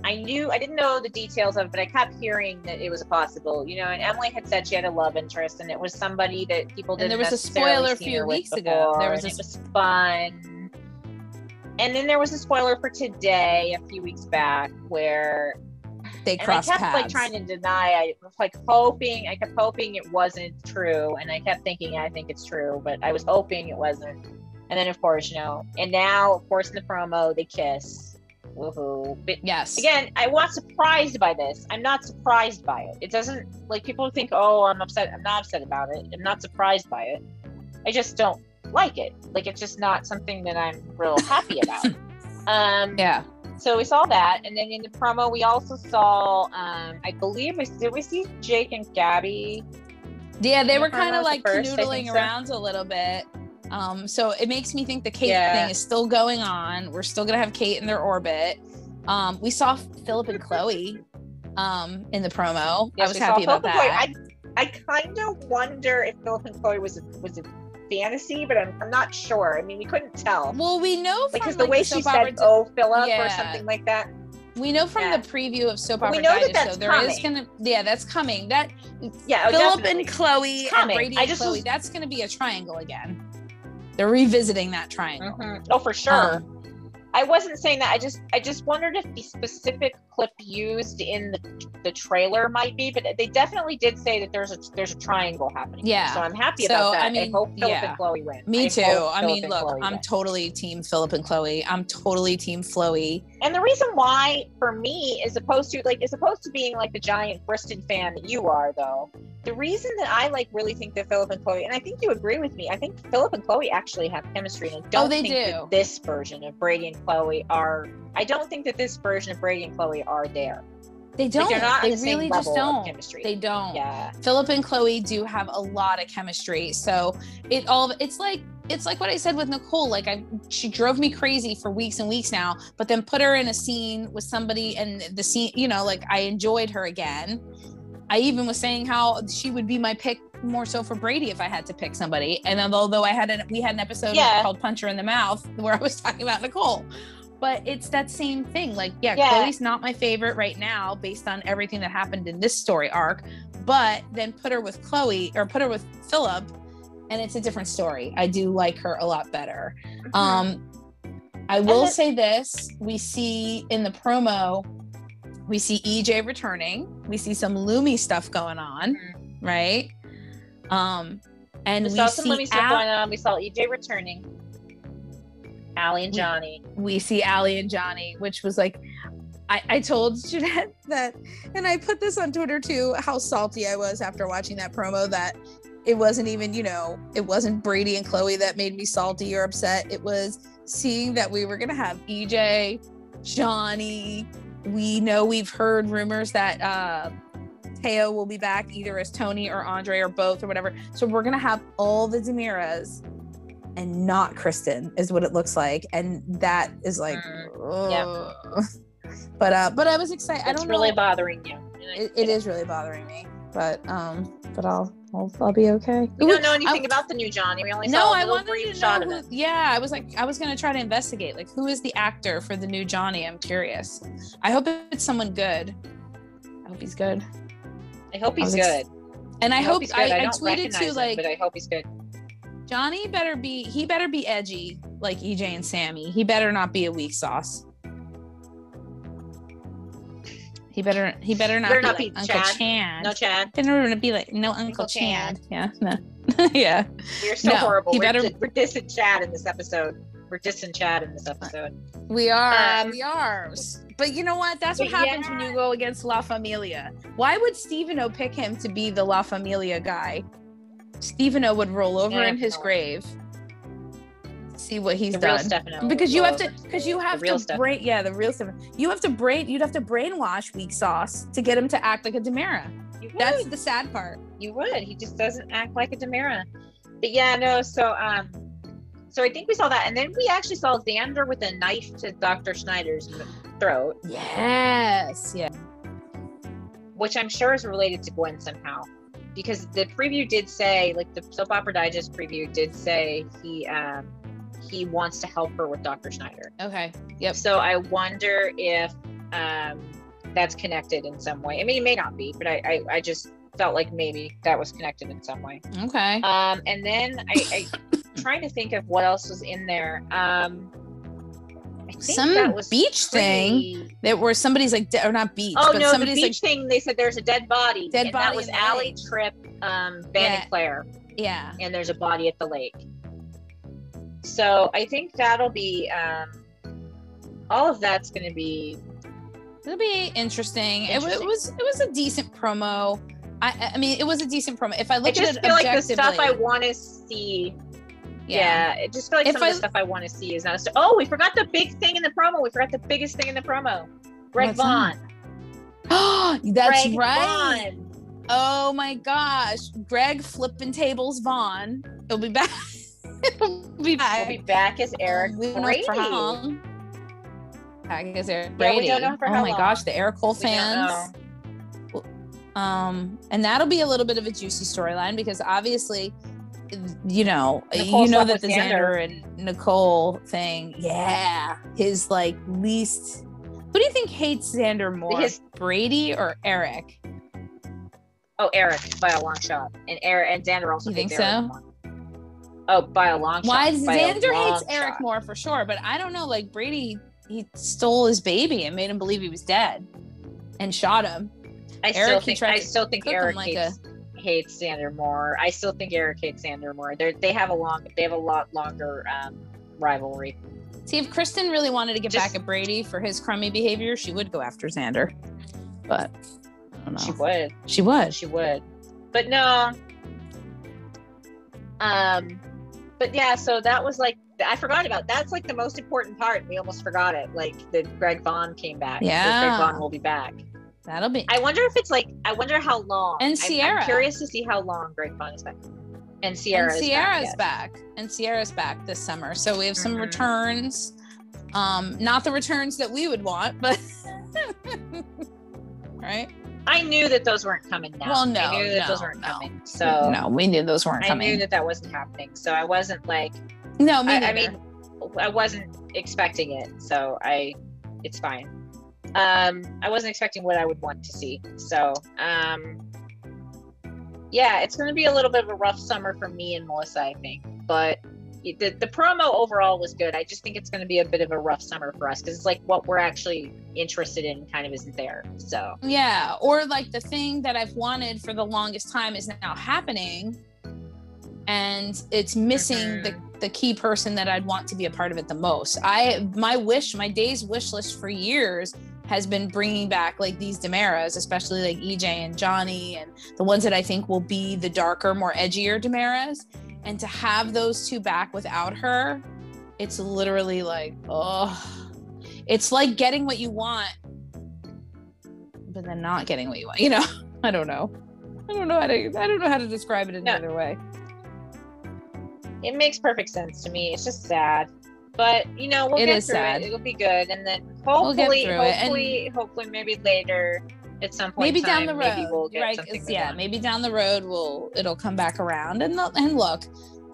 I knew I didn't know the details of, it, but I kept hearing that it was possible. You know, and Emily had said she had a love interest, and it was somebody that people didn't.
And there was a spoiler a few weeks ago. There was a
it was fun. And then there was a spoiler for today, a few weeks back, where
They crossed
and I kept
paths.
like trying to deny. I was like hoping. I kept hoping it wasn't true, and I kept thinking I think it's true, but I was hoping it wasn't. And then of course, you know, and now of course in the promo they kiss. Woohoo! But
yes.
again, I was surprised by this. I'm not surprised by it. It doesn't like people think, oh, I'm upset. I'm not upset about it. I'm not surprised by it. I just don't like it. Like it's just not something that I'm real happy about. Um,
Yeah.
So we saw that, and then in the promo, we also saw, um, I believe, we did we see Jake and Gabby?
Yeah, they were kind of like
first, I
canoodling
so.
around a little bit. Um, so it makes me think the Kate
Yeah.
thing is still going on. We're still gonna have Kate in their orbit. Um, we saw Philip and Chloe um in the promo. I was happy about that.
I, I kind of wonder if Philip and Chloe was a, was a fantasy, but I'm, I'm not sure. I mean, we couldn't tell.
well, we know from
Because
like,
the way
soap
she said, "Oh, Philip"
Yeah.
or something like that.
we know from
yeah.
the preview of soap opera
we know that
show there is
coming.
gonna yeah that's coming. That
Yeah, oh,
Philip
definitely.
and Chloe and. Brady
I
and
just
Chloe.
was-
That's gonna be a triangle again. They're revisiting that triangle.
Mhm. Oh, for sure.
Um,
I wasn't saying that. I just I just wondered if the specific clip used in the, the trailer might be, but they definitely did say that there's a there's a triangle happening.
Yeah.
So I'm happy
So,
about that.
I
I,
mean,
hope Philip
yeah.
and Chloe win.
Me
I
too. I mean, look,
Chloe
I'm
win.
totally team Philip and Chloe. I'm totally team Chloe.
And the reason why, for me, is opposed to like, as opposed to being like the giant Bristen fan that you are, though, the reason that I like really think that Philip and Chloe, and I think you agree with me, I think Philip and Chloe actually have chemistry, and I oh, don't
Oh, they
think
do.
this version of Brady and Chloe are. I don't think that this version of Brady and Chloe are there.
They don't.
Like,
they
the
really just don't.
chemistry.
They don't.
Yeah.
Philip and Chloe do have a lot of chemistry. So it all it's like it's like what I said with Nicole. Like I she drove me crazy for weeks and weeks now, but then put her in a scene with somebody and the scene, you know, like I enjoyed her again. I even was saying how she would be my pick more so for Brady if I had to pick somebody. And although I had an we had an episode
Yeah.
called Puncher in the Mouth where I was talking about Nicole. But it's that same thing. Like, yeah,
Yeah.
Chloe's not my favorite right now based on everything that happened in this story arc. But then put her with Chloe or put her with Philip, and it's a different story. I do like her a lot better. Um, I will
then-
say this: we see in the promo, we see EJ returning. We see some Loomy stuff going on, right? Um, and
we
we,
saw some Lemmy stuff
Al-
going on. We saw EJ returning. Allie and
We-
Johnny.
we see Allie and Johnny, which was like, I, I told Jeanette that, and I put this on Twitter too, how salty I was after watching that promo that it wasn't even, you know, it wasn't Brady and Chloe that made me salty or upset. It was seeing that we were going to have EJ, Johnny. We know we've heard rumors that uh, Thaao will be back either as Tony or Andre or both or whatever. So we're gonna have all the DiMeras and not Kristen is what it looks like, and that is like,
Mm, yeah.
But uh, but I was excited. I
It's
don't
really
know.
bothering you.
it, it is really bothering me, but um, but I'll I'll, I'll be okay.
We don't know anything
I-
about the new Johnny. We only
No,
saw a
I
little
wanted
brief
to
shot
know.
of it.
yeah, I was like, I was gonna try to investigate, like, who is the actor for the new Johnny? I'm curious. I hope it's someone good. I hope he's good.
I hope he's
ex-
good.
And I, hope I,
good. I,
I
don't
tweeted too,
him,
like
but I hope he's good.
Johnny better be he better be edgy like EJ and Sami. He better not be a weak sauce. He better he better not
Better
be
not
like
be
Uncle
Chad.
Chad.
No, Chad.
better not be like no Uncle,
Uncle
Chad.
Chad.
Yeah. No. yeah.
We're so
No,
horrible.
he
We're,
better-
di- we're dissing Chad in this episode. We're dissing Chad in this episode.
We are.
Um,
we are. But you know what? That's what
but
happens when you go against La Familia. Why would Stefano pick him to be the La Familia guy? Stefano would roll over
Yeah,
in his grave. See what he's
the
done. Because you have to because you have to
Stefano.
brain yeah the real stuff you have to brain you'd have to brainwash weak sauce to get him to act like a
DiMera
that's the sad part
you would. He just doesn't act like a DiMera. But yeah, no. So um, so I think we saw that, and then we actually saw Xander with a knife to Doctor Schneider's throat,
yes yeah
which I'm sure is related to Gwen somehow, because the preview did say, like the soap opera digest preview did say he um he wants to help her with Doctor Schneider.
okay yep
So I wonder if um that's connected in some way. I mean, it may not be, but I I, I just felt like maybe that was connected in some way.
okay
Um, and then I, I trying to think of what else was in there. Um,
Some beach thing that where somebody's like de- or not beach
Oh
but
no, the
somebody's
beach thing. They said there's a dead body.
Dead
and
body
That was
the lake.
Trip, um, Ben,
Yeah.
and Claire,
yeah
and there's a body at the lake. So I think that'll be. Um, all of that's going to be.
it'll be interesting. It, it was it was a decent promo I, I mean, it was a decent promo. If I look at it
feel like the
objectively,
stuff I want to see. Yeah. it just feel like
If
some
I-
of the stuff I want to see is not. Oh, we forgot the big thing in the promo. We forgot the biggest thing in the promo. Greg
What's?
Vaughn.
Oh, that's
Greg
right.
Vaughn.
Oh my gosh, Greg flipping tables Vaughn. He'll be back. He'll be back.
He'll be back as Eric
We
Brady.
for how long. Back as Eric Brady.
don't know for
oh my
long.
gosh, the
Ericole
fans. Um, and that'll be a little bit of a juicy storyline because obviously, you know,
Nicole
you know that the Xander and Nicole thing, yeah, his like least. Who do you think hates Xander more,
His-
Brady or Eric?
Oh, Eric by a long shot, and Eric and Xander also.
You think
Eric
so?
Oh, by a long
Why
shot. a
Xander hates
long
Eric more for sure, but I don't know. Like Brady, he stole his baby and made him believe he was dead, and shot him.
I
Eric,
still
he
think
tried
I still think
him
Eric
like
hates, hates Xander more. I still think Eric hates Xander more. They they have a long they have a lot longer um, rivalry.
See, if Kristen really wanted to get
Just-
back at Brady for his crummy behavior, she would go after Xander. But I don't know.
She would.
She would.
She would. But no. Um but yeah, so that was like I forgot about that's like the most important part. We almost forgot it. Like the Greg Vaughn came back.
Yeah.
Greg Vaughn will be back.
That'll be.
I wonder if it's like I wonder how long.
And
I'm-
Ciara.
I'm, curious to see how long Greg Vaughn is back. And Ciara
and
is
Ciara's
back.
back, And Ciara's back this summer. So we have some
Mhm.
returns. Um, not the returns that we would want, but right?
I knew that those weren't coming now.
Well, no,
I knew that those weren't
no.
coming. So
no, we knew those weren't
I
coming.
I knew that that wasn't happening. So I wasn't like
no, me
I, I mean, I wasn't expecting it, so I, it's fine. Um, I wasn't expecting what I would want to see, so um, yeah, it's going to be a little bit of a rough summer for me and Melissa, I think. But the the promo overall was good. I just think it's going to be a bit of a rough summer for us because it's like what we're actually interested in kind of isn't there. So
Yeah, or like the thing that I've wanted for the longest time is now happening, and it's missing the the key person that I'd want to be a part of it the most. I my wish, my day's wish list for years has been bringing back like these DiMeras, especially like EJ and Johnny, and the ones that I think will be the darker, more edgier DiMeras, and to have those two back without her, it's literally like oh, it's like getting what you want but then not getting what you want, you know? I don't know. I don't know how to. I don't know how to describe it in
No.
another way.
It makes perfect sense to me. It's just sad. But you know, we'll
It
get
is
through
sad.
it. It'll be good. And then
We'll
hopefully,
and-
hopefully, hopefully maybe later at some point
maybe
in
down the road
maybe we'll
right yeah
on.
maybe down the road we'll it'll come back around and and look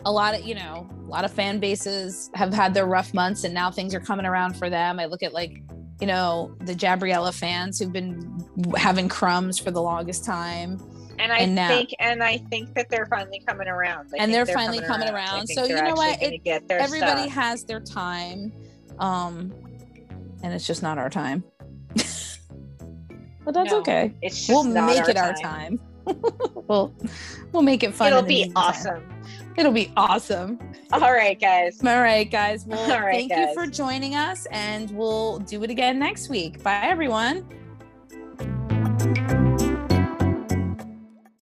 a lot of you know a lot of fan bases have had their rough months and now things are coming around for them i look at like you know the Gabriella fans who've been having crumbs for the longest time
And I
and now-
think and I think that they're finally coming around. I
And
think
they're finally coming
I
around.
think
So, you know what? It- everybody
stuff.
has their time um and it's just not our time but that's
No,
okay
It's just
we'll make
our
it our time we'll we'll make it fun
It'll be awesome.
It'll be awesome.
All right, guys.
All right, guys. Well,
All right,
thank you for joining us, and we'll do it again next week. Bye, everyone.